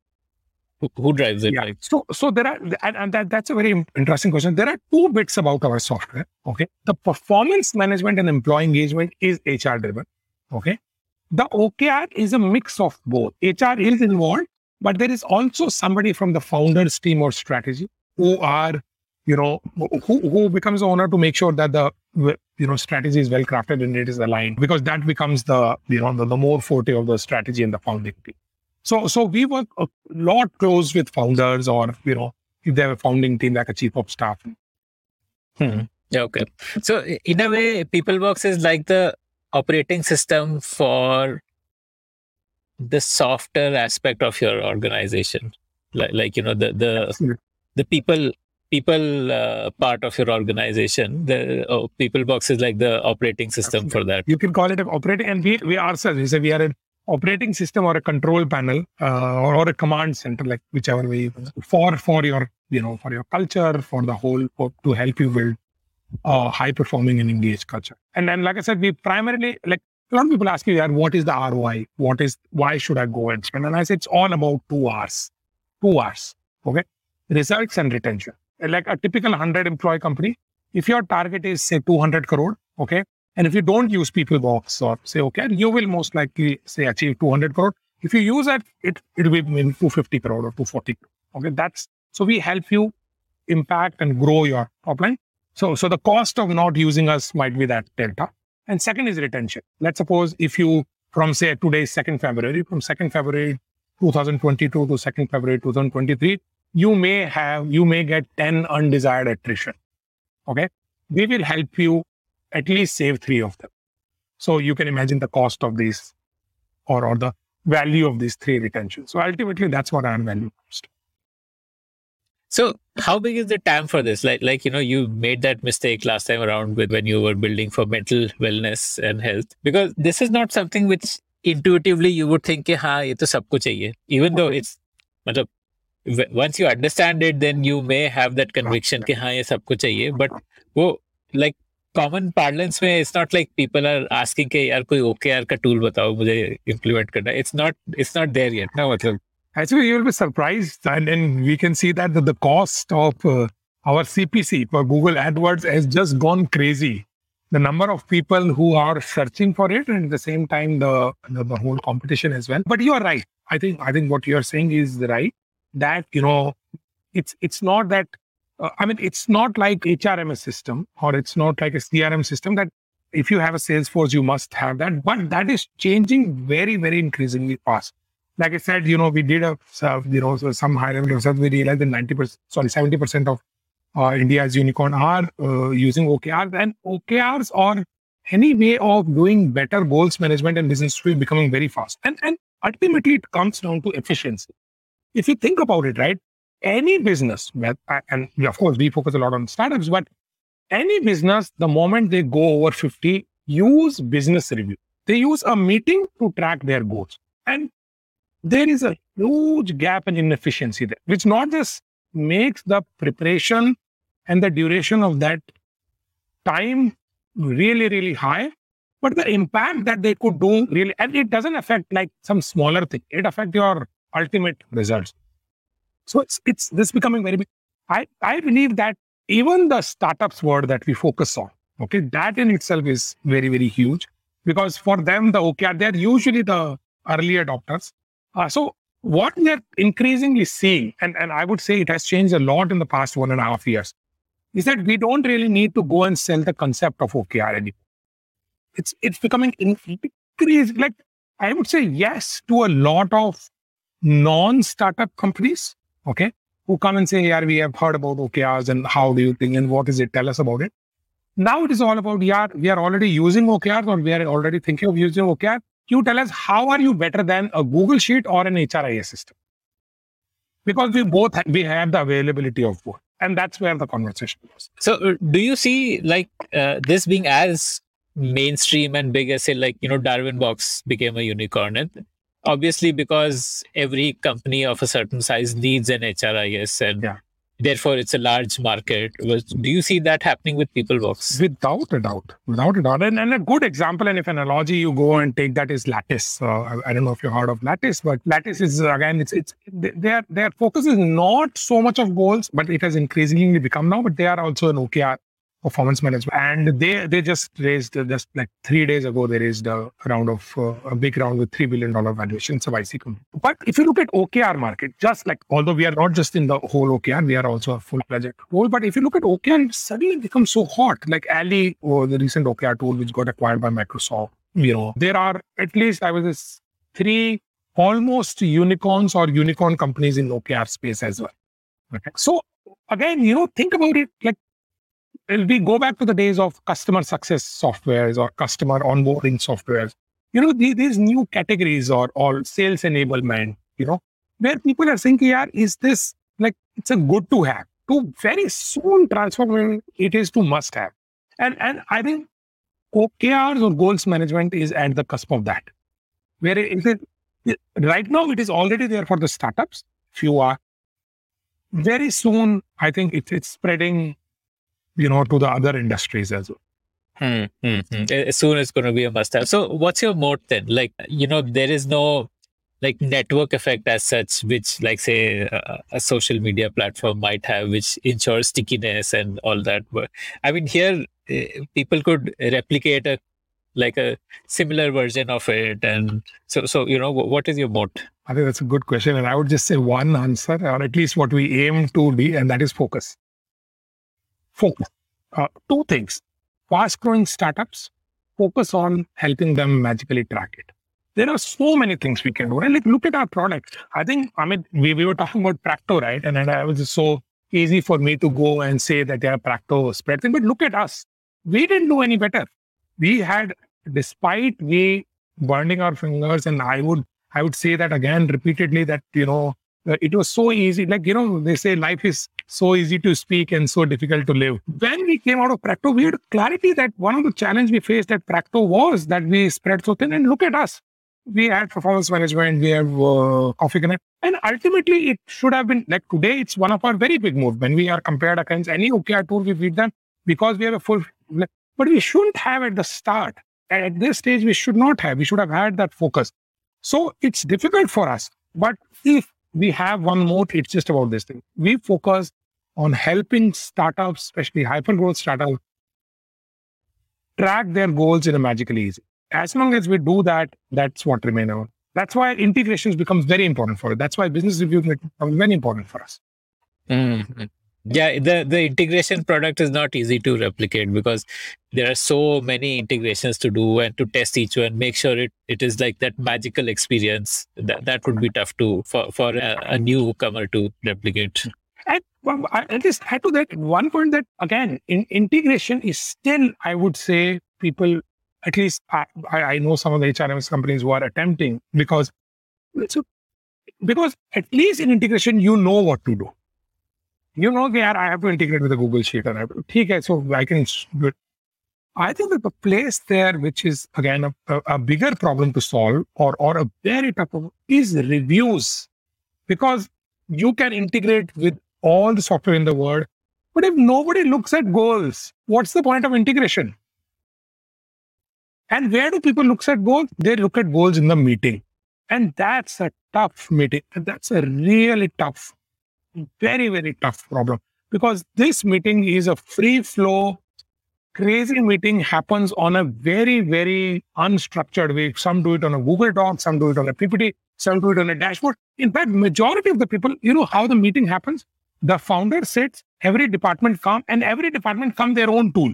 who, who drives it? Yeah. Like, So, so there are, and, and that, that's a very interesting question. There are two bits about our software. Okay. The performance management and employee engagement is HR driven. Okay. The OKR is a mix of both. HR is involved, but there is also somebody from the founders team or strategy who are, you know, who, who becomes the owner to make sure that the, you know, strategy is well crafted and it is aligned because that becomes the, you know, the, the more forte of the strategy and the founding team. So, so we work a lot close with founders, or you know, if they have a founding team like a chief of staff. Hmm. Yeah, Okay. So in a way, PeopleBox is like the operating system for the softer aspect of your organization, like like you know the the the people people uh, part of your organization. The oh, PeopleBox is like the operating system for that. You can call it an operating, and we we ourselves we say we are an operating system or a control panel uh, or, or a command center, like whichever way you for for your you know for your culture for the whole for, to help you build a high performing and engaged culture. And then, like I said, we primarily like a lot of people ask you, yeah, what is the ROI? What is why should I go and spend? And I say it's all about two hours, two hours. Okay, results and retention. Like a typical hundred employee company, if your target is say 200 crore, okay, and if you don't use PeopleBox or say okay, you will most likely say achieve 200 crore. If you use that, it it will be 250 crore or 240. Crore. Okay, that's so we help you impact and grow your top line. So, so the cost of not using us might be that delta. And second is retention. Let's suppose if you, from say today, 2nd February, from 2nd February 2022 to 2nd February 2023, you may have, you may get 10 undesired attrition. Okay. We will help you at least save three of them. So you can imagine the cost of these or, or the value of these three retentions. So ultimately, that's what our value comes to. So how big is the TAM for this? Like, like you know, you made that mistake last time around with when you were building for mental wellness and health, because this is not something which intuitively you would think, हाँ ये तो सबको चाहिए. Even though it's, मतलब, once you understand it, then you may have that conviction कि हाँ ये सबको चाहिए. But वो like common parlance में it's not like people are asking कि यार कोई OKR का tool बताओ मुझे implement करना. It's not it's not there yet. ना मतलब Actually, you'll be surprised. And then we can see that the cost of uh, our CPC for Google AdWords has just gone crazy. The number of people who are searching for it, and at the same time, the, the, the whole competition as well. But you are right. I think I think what you are saying is right. That you know, it's it's not that. Uh, I mean, it's not like HRMS system or it's not like a CRM system that if you have a Salesforce, you must have that. But that is changing very, very increasingly fast like I said, you know, we did a, you know, some high level research. We realized that 90%, sorry, 70% of uh, India's unicorn are uh, using OKRs and OKRs or any way of doing better goals management and business will becoming very fast. And, and ultimately it comes down to efficiency. If you think about it, right, any business, and of course we focus a lot on startups, but any business, the moment they go over 50, use business review. They use a meeting to track their goals. And there is a huge gap and inefficiency there, which not just makes the preparation and the duration of that time really, really high, but the impact that they could do really, and it doesn't affect like some smaller thing. It affects your ultimate results. So it's it's this becoming very big. I, I believe that even the startups world that we focus on, okay, that in itself is very, very huge because for them, the OKR, they're usually the early adopters. Uh, so what we are increasingly seeing, and, and I would say it has changed a lot in the past one and a half years, is that we don't really need to go and sell the concept of OKR anymore. It's it's becoming increasing. Like I would say yes to a lot of non-startup companies, okay, who come and say, yeah, we have heard about OKRs and how do you think and what is it? Tell us about it. Now it is all about, yeah, we are already using OKRs or we are already thinking of using OKR you tell us how are you better than a Google Sheet or an HRIS system? Because we both we have the availability of both, and that's where the conversation goes. So, uh, do you see like uh, this being as mainstream and big as say like you know Darwin Box became a unicorn, and obviously because every company of a certain size needs an HRIS, and yeah. therefore it's a large market. Do you see that happening with peoplebox without a doubt. Without a doubt. And, and a good example and if an analogy you go and take that is lattice. Uh, I, I, don't know if you heard of lattice but lattice is again it's it's their their focus is not so much of goals but it has increasingly become now but they are also an okr performance management. And they they just raised just like three days ago they raised a round of uh, a big round with three billion dollar valuation. It's a YC company. But if you look at OKR market, just like although we are not just in the whole OKR, we are also a full project role. But if you look at OKR, it suddenly becomes so hot. Like Ally or the recent OKR tool which got acquired by Microsoft. You know there are at least I was three almost unicorns or unicorn companies in OKR space as well. Okay. So again, you know, think about it like we go back to the days of customer success softwares or customer onboarding softwares. You know, these, new categories or or sales enablement, you know, where people are saying, yeah, is this like it's a good to have to very soon transform it is to must have. And and I think OKRs or goals management is at the cusp of that. Where it is right now it is already there for the startups, few are. Very soon, I think it's spreading you know, to the other industries as well. Hmm, hmm, hmm. As soon it's going to be a must have. So, what's your moat then? Like, you know, there is no like network effect as such, which, like, say, a, a social media platform might have, which ensures stickiness and all that. But I mean, here uh, people could replicate a like a similar version of it, and so, so you know, what is your moat? I think that's a good question, and I would just say one answer, or at least what we aim to be, and that is focus focus. uh, two things. Fast growing startups focus on helping them magically track it. There are so many things we can do. And like, look at our product. I think, I mean, we, we were talking about Practo, right? And, and I was just so easy for me to go and say that yeah, Practo spread thing. But look at us. We didn't do any better. We had, despite we burning our fingers, and I would I would say that again repeatedly that you know uh, it was so easy. Like you know they say life is so easy to speak and so difficult to live. When we came out of Practo, we had clarity that one of the challenge we faced at Practo was that we spread so thin. And look at us. We had performance management, we have uh, Coffee Connect, and ultimately it should have been like today. It's one of our very big moves when we are compared against any OKR tool we feed them because we have a full. But we shouldn't have at the start. At this stage, we should not have. We should have had that focus. So it's difficult for us. But if we have one more, it's just about this thing. We focus on helping startups, especially hyper growth startups, track their goals in a magical easy. As long as we do that, that's what remain on. That's why integrations becomes very important for it. That's why business review become very important for us. Mm-hmm. Yeah, the, the integration product is not easy to replicate because there are so many integrations to do and to test each one, make sure it, it is like that magical experience. That that would be tough to for, for a, a newcomer to replicate. And I just add to that one point that again, in, integration is still, I would say, people at least I, I know some of the HRMS companies who are attempting because because at least in integration you know what to do you know, yaar, I have to integrate with the Google Sheet and I have to, okay, so I can do it. I think that the place there, which is again a, a, a bigger problem to solve or, or a very tough problem, is reviews. Because you can integrate with all the software in the world. But if nobody looks at goals, what's the point of integration? And where do people look at goals? They look at goals in the meeting. And that's a tough meeting. And that's a really tough very, very tough problem because this meeting is a free flow, crazy meeting happens on a very, very unstructured way. Some do it on a Google Doc, some do it on a PPT, some do it on a dashboard. In fact, majority of the people, you know how the meeting happens? The founder sits, every department come, and every department come their own tool.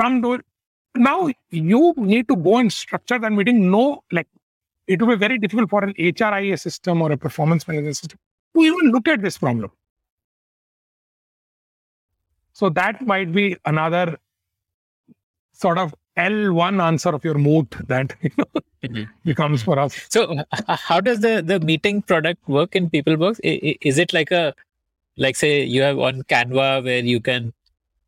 Some do it. Now you need to go and structure that meeting. No, like it will be very difficult for an HRIS system or a performance management system to even look at this problem. So that might be another sort of L1 answer of your moot that you know, mm-hmm. becomes for us. So how does the, the meeting product work in PeopleBox? Is it like a, like say you have on Canva where you can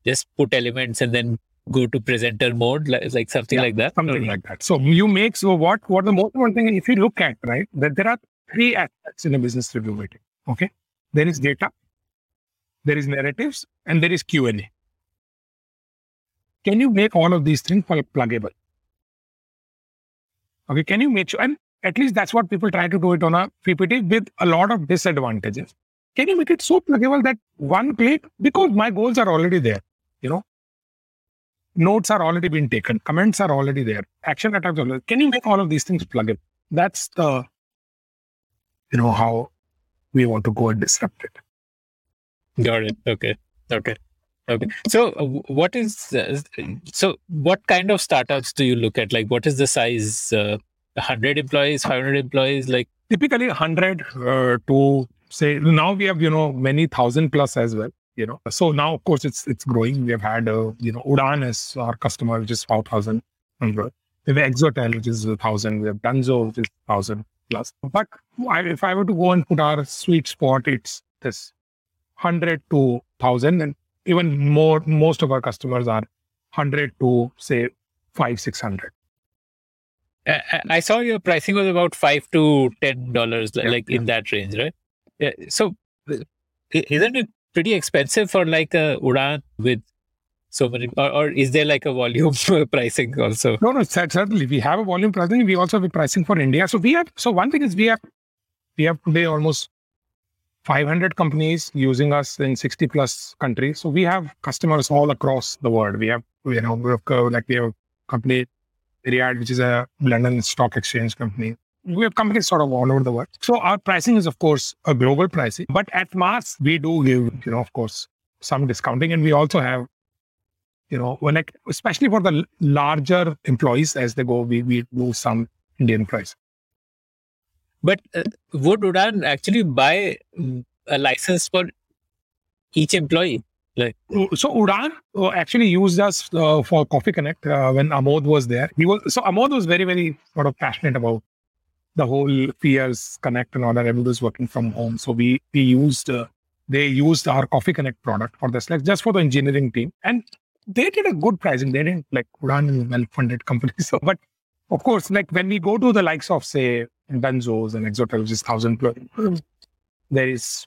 just put elements and then go to presenter mode, like, like something yeah, like that? Something like that. So you make, so what, what the most important thing, if you look at, right, that there are three aspects in a business review meeting. Okay. There is data, there is narratives, and there is Q&A. Can you make all of these things pluggable? Okay. Can you make sure, and at least that's what people try to do it on a PPT with a lot of disadvantages. Can you make it so pluggable that one click, because my goals are already there, you know, notes are already been taken, comments are already there, action items are Can you make all of these things pluggable? That's the, you know, how we want to go and disrupt it. Got it. Okay. Okay. Okay. So, uh, what is uh, so? What kind of startups do you look at? Like, what is the size? Uh, hundred employees, five hundred employees? Like typically hundred uh, to say now we have you know many thousand plus as well. You know, so now of course it's it's growing. We have had uh, you know Udaan as our customer, which is five thousand. We have Exotel, which is a thousand. We have Dunzo, which is thousand plus. But if I were to go and put our sweet spot, it's this 100 to 1000 and even more, most of our customers are 100 to say five, 600. I saw your pricing was about five to ten dollars, yeah, like yeah. in that range, right? Yeah. So, isn't it pretty expensive for like a Udaan with so many or, or, is there like a volume pricing also no no certainly we have a volume pricing we also have a pricing for india so we have so one thing is we have we have today almost 500 companies using us in 60 plus countries so we have customers all across the world we have you know we have like we have a company Riyadh, which is a London stock exchange company. We have companies sort of all over the world. So our pricing is, of course, a global pricing. But at Mars, we do give, you know, of course, some discounting. And we also have you know, when like especially for the larger employees as they go, we we do some Indian price. But uh, would Udaan actually buy mm, a license for each employee? Like So Udaan actually used us uh, for Coffee Connect uh, when Amod was there. He was so Amod was very very sort of passionate about the whole peers connect and all that. Everybody was working from home, so we we used uh, they used our Coffee Connect product for this, like just for the engineering team, and they did a good pricing. They didn't like is a well funded company, so but of course, like when we go to the likes of say Dunzos and Exotel, which is thousand plus, there is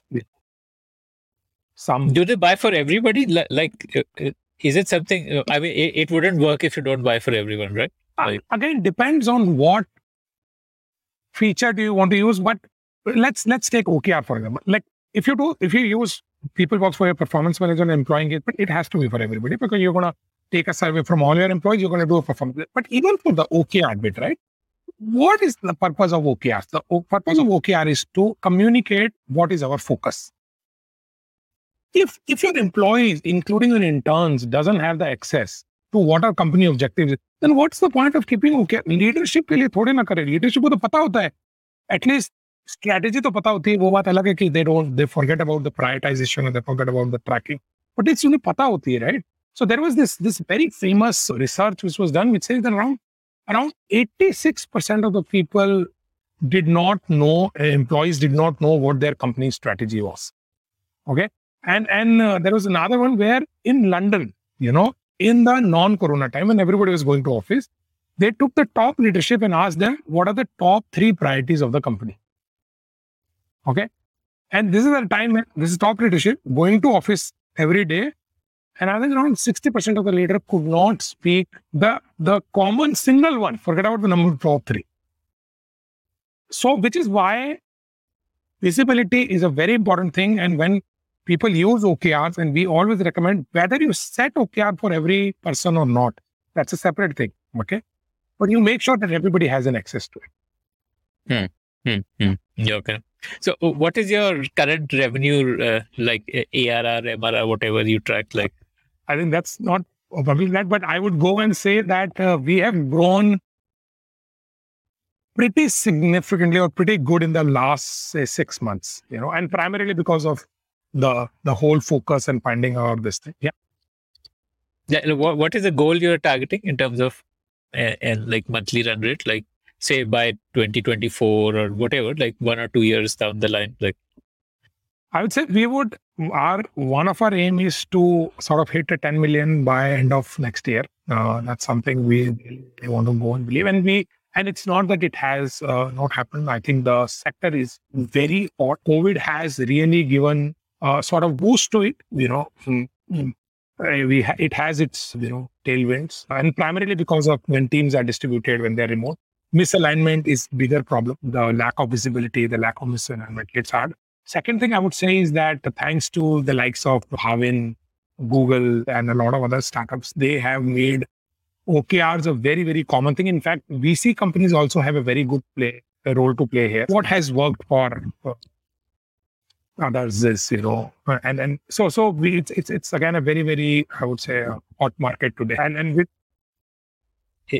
some Do they buy for everybody? Like, uh, uh, is it something? uh, I mean, it, wouldn't work if you don't buy for everyone, right? Right. again depends on what feature do you want to use but let's let's take okr for example like if you do if you use PeopleBox for your performance manager and it, but it has to be for everybody because you're going to take a survey from all your employees, you're going to do a performance. But even for the OKR bit, right? What is the purpose of OKR? The purpose of OKR is to communicate what is our focus. If, if your employees, including your interns, doesn't have the access to what are company objectives, then what's the point of keeping OKR? Leadership के लिए थोड़े ना करे. Leadership को तो पता होता है. At least स्ट्रेटेजी तो पता होती है वो बात अलग है कि they don't they forget about the prioritisation और they forget about the tracking but it's उन्हें पता होती है right so there was this this very famous research which was done which says that around around 86% of the people did not know uh, employees did not know what their company's strategy was okay and and uh, there was another one where in london you know in the non-corona time when everybody was going to office they took the top leadership and asked them what are the top three priorities of the company Okay and this is a time when this is top leadership going to office every day and I think around 60% of the leader could not speak the the common single one. Forget about the number top three. So, which is why visibility is a very important thing. And when people use OKRs, and we always recommend whether you set OKR for every person or not, that's a separate thing. Okay. But you make sure that everybody has an access to it. Hmm, hmm. Yeah, okay. So, uh, what is your current revenue, uh, like ARR, MRR, whatever you track? Like, I think that's not probably that, but I would go and say that uh, we have grown pretty significantly or pretty good in the last say six months, you know, and primarily because of the the whole focus and finding out this thing. Yeah. yeah, what, what is the goal you're targeting in terms of uh, and like monthly run rate? Like, say by 2024 or whatever, like one or two years down the line. Like, I would say we would our one of our aim is to sort of hit a 10 million by end of next year. Uh, that's something we, we want to go and believe, and we and it's not that it has uh, not happened. I think the sector is very hot. COVID has really given a sort of boost to it. You know, Mm, mm. Uh, we ha- it has its you know tailwinds, and primarily because of when teams are distributed when they're remote. Misalignment is bigger problem. The lack of visibility, the lack of misalignment, it's hard. Second thing I would say is that thanks to the likes of Havin, Google, and a lot of other startups, they have made OKRs a very, very common thing. In fact, VC companies also have a very good play role to play here. What has worked for, others is, you know, and and so so we, it's it's it's again a very very I would say hot market today. And and with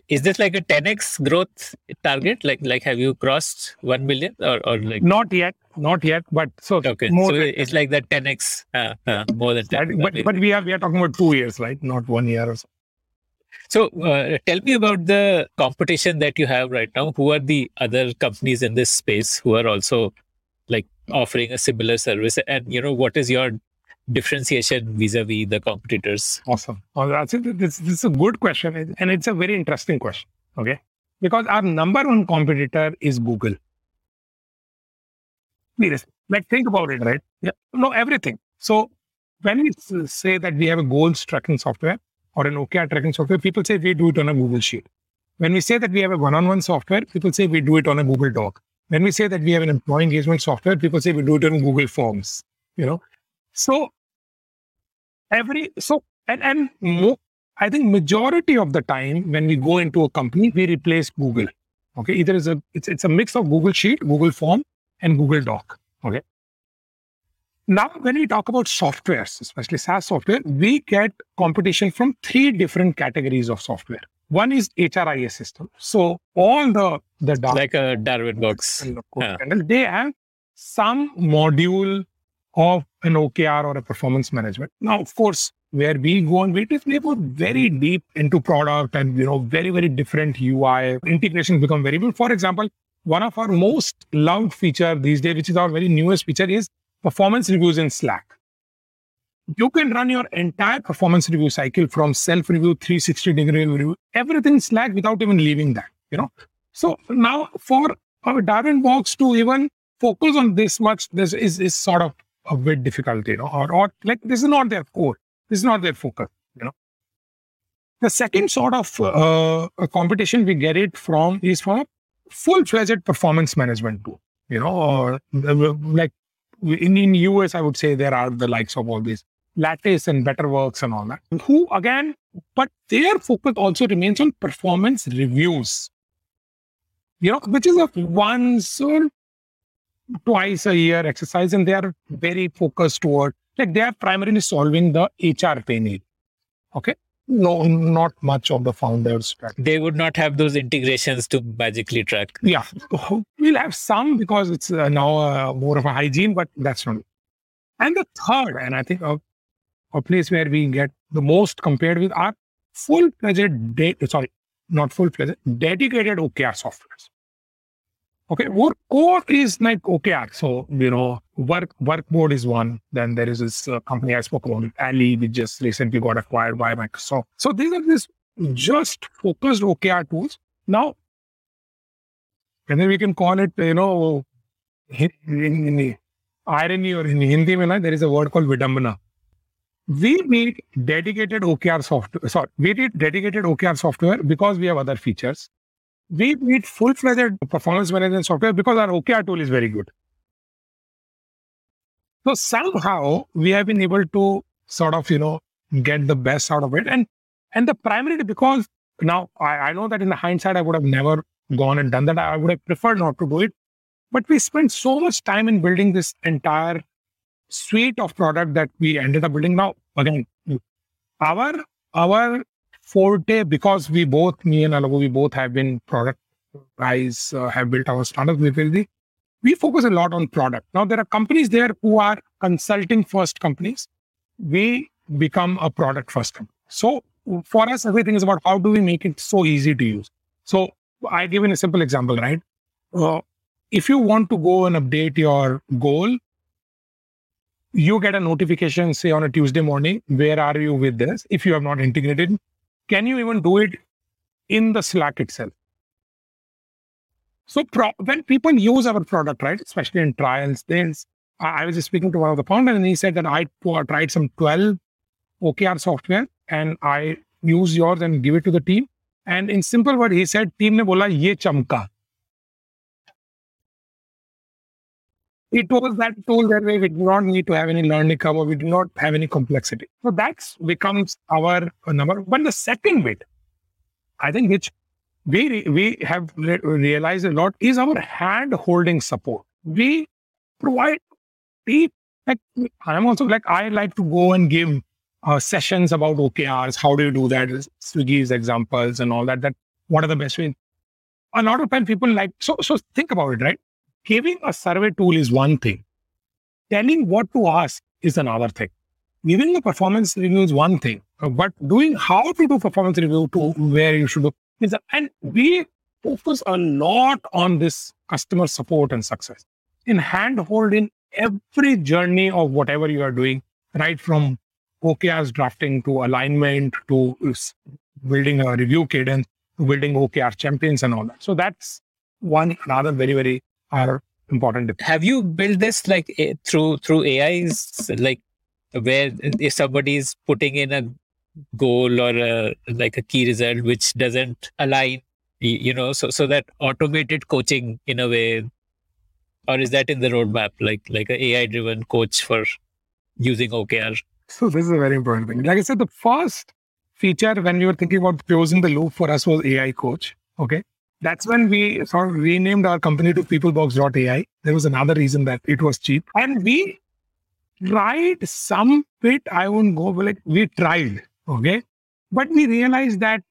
is this like a 10x growth target? Like, like have you crossed 1 million or, or like, not yet, not yet, but so okay. So it's like that 10x, uh, uh, more than 10. that- but but we are we are talking about two years, right? Not one year or so. So uh, tell me about the competition that you have right now. Who are the other companies in this space who are also like offering a similar service? And you know, what is your differentiation vis-a-vis the competitors? Awesome. That's it. This, this is a good question. And it's a very interesting question. Okay. Because our number one competitor is Google. Seriously. Like, think about it, right? Yeah. No, everything. So, when we say that we have a goals tracking software or an OKR tracking software, people say we do it on a Google Sheet. When we say that we have a one on one software, people say we do it on a Google Doc. When we say that we have an employee engagement software, people say we do it on Google Forms. You know, so every so and and mo- I think majority of the time when we go into a company, we replace Google. Okay, either is a it's it's a mix of Google Sheet, Google Form, and Google Doc. Okay. Now, when we talk about softwares, especially SaaS software, we get competition from three different categories of software. One is HRIS system. So all the the Like a Darwin box. the Yeah. they have some module of an OKR or a performance management. Now, of course, where we go and wait is we go very deep into product and you know very very different UI integrations become very good. For example, one of our most loved feature these days, which is our very newest feature, is performance reviews in Slack. You can run your entire performance review cycle from self review, 360 degree review, everything Slack without even leaving that. You know, so now for our Darwin box to even focus on this much, this is, is sort of a bit difficult, you know, or, or like this is not their core. This is not their focus, you know. The second sort of uh, a competition we get it from is from a full-fledged performance management tool, you know, or uh, like in, in US, I would say there are the likes of all these Lattice and Betterworks and all that, who again, but their focus also remains on performance reviews you know, which is a once or twice a year exercise, and they are very focused toward like they are primarily solving the HR pain area. Okay. No, not much of the founders. They would not have those integrations to magically track. Yeah, we'll have some because it's uh, now uh, more of a hygiene, but that's not. it. And the third, and I think a, a place where we get the most compared with are full-fledged, de- sorry, not full-fledged, dedicated OKR softwares. Okay, work core is like OKR. So, you know, work workboard is one. Then there is this uh, company I spoke about, Ally, which just recently got acquired by Microsoft. So these are just focused OKR tools. Now, and then we can call it, you know, in, in, in irony or in Hindi, there is a word called Vidambana. We need dedicated OKR software. Sorry, we need dedicated OKR software because we have other features. We need full-fledged performance management software because our OKR tool is very good. So somehow we have been able to sort of, you know, get the best out of it. And and the primary because now I, I know that in the hindsight I would have never gone and done that. I would have preferred not to do it. But we spent so much time in building this entire suite of product that we ended up building. Now, again, our our forte, because we both, me and Alagu, we both have been product guys, uh, have built our startup Virdi. We focus a lot on product. Now, there are companies there who are consulting first companies. We become a product first company. So for us, everything is about how do we make it so easy to use. So I give you a simple example, right? Uh, if you want to go and update your goal, you get a notification, say on a Tuesday morning, where are you with this? If you have not integrated, can you even do it in the Slack itself? So pro- when people use our product, right, especially in trials, I I was just speaking to one of the founders and he said that I tried some 12 OKR software and I use yours and give it to the team. And in simple word, he said, team ne bola ye chamka. It was that tool that way we do not need to have any learning curve we do not have any complexity. So that becomes our uh, number. But the second bit, I think which we re- we have re- realized a lot is our hand holding support. We provide deep like I'm also like I like to go and give uh, sessions about OKRs. How do you do that? Swiggy's examples and all that. That what are the best ways? A lot of time people like so so think about it, right? Giving a survey tool is one thing. Telling what to ask is another thing. Giving a performance review is one thing, but doing how to do performance review to where you should do is a, and we focus a lot on this customer support and success in handhold in every journey of whatever you are doing, right from OKRs drafting to alignment to building a review cadence to building OKR champions and all that. So that's one another very very uh, important. Have you built this like eh, through through AIs, like where if somebody is putting in a goal or a, like a key result which doesn't align, you know, so so that automated coaching in a way, or is that in the roadmap, like like a AI driven coach for using OKR? So this is a very important thing. Like I said, the first feature when we were thinking about closing the loop for us was AI coach. Okay. That's when we sort of renamed our company to peoplebox.ai. There was another reason that it was cheap. And we tried some bit. I won't go like we tried, okay, but we realized that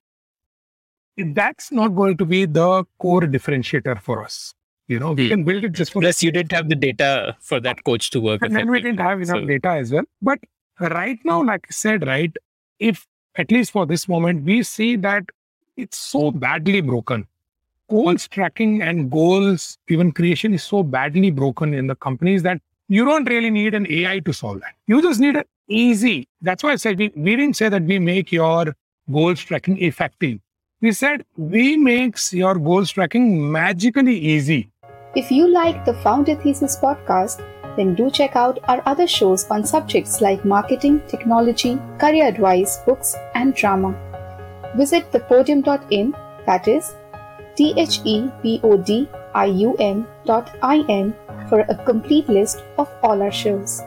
that's not going to be the core differentiator for us. You know, we Hmm. can build it just for Plus, you didn't have the data for that coach to work. and then we didn't have enough So- data as well. But right now, like I said, right, if at least for this moment, we see that it's so badly broken. Goals tracking and goals even creation is so badly broken in the companies that you don't really need an AI to solve that. You just need an easy. That's why I said we, we didn't say that we make your goals tracking effective. We said we makes your goals tracking magically easy. If you like the Founder Thesis podcast, then do check out our other shows on subjects like marketing, technology, career advice, books, and drama. Visit thepodium.in, that is T H E P O D I U M dot I N, for a complete list of all our shows.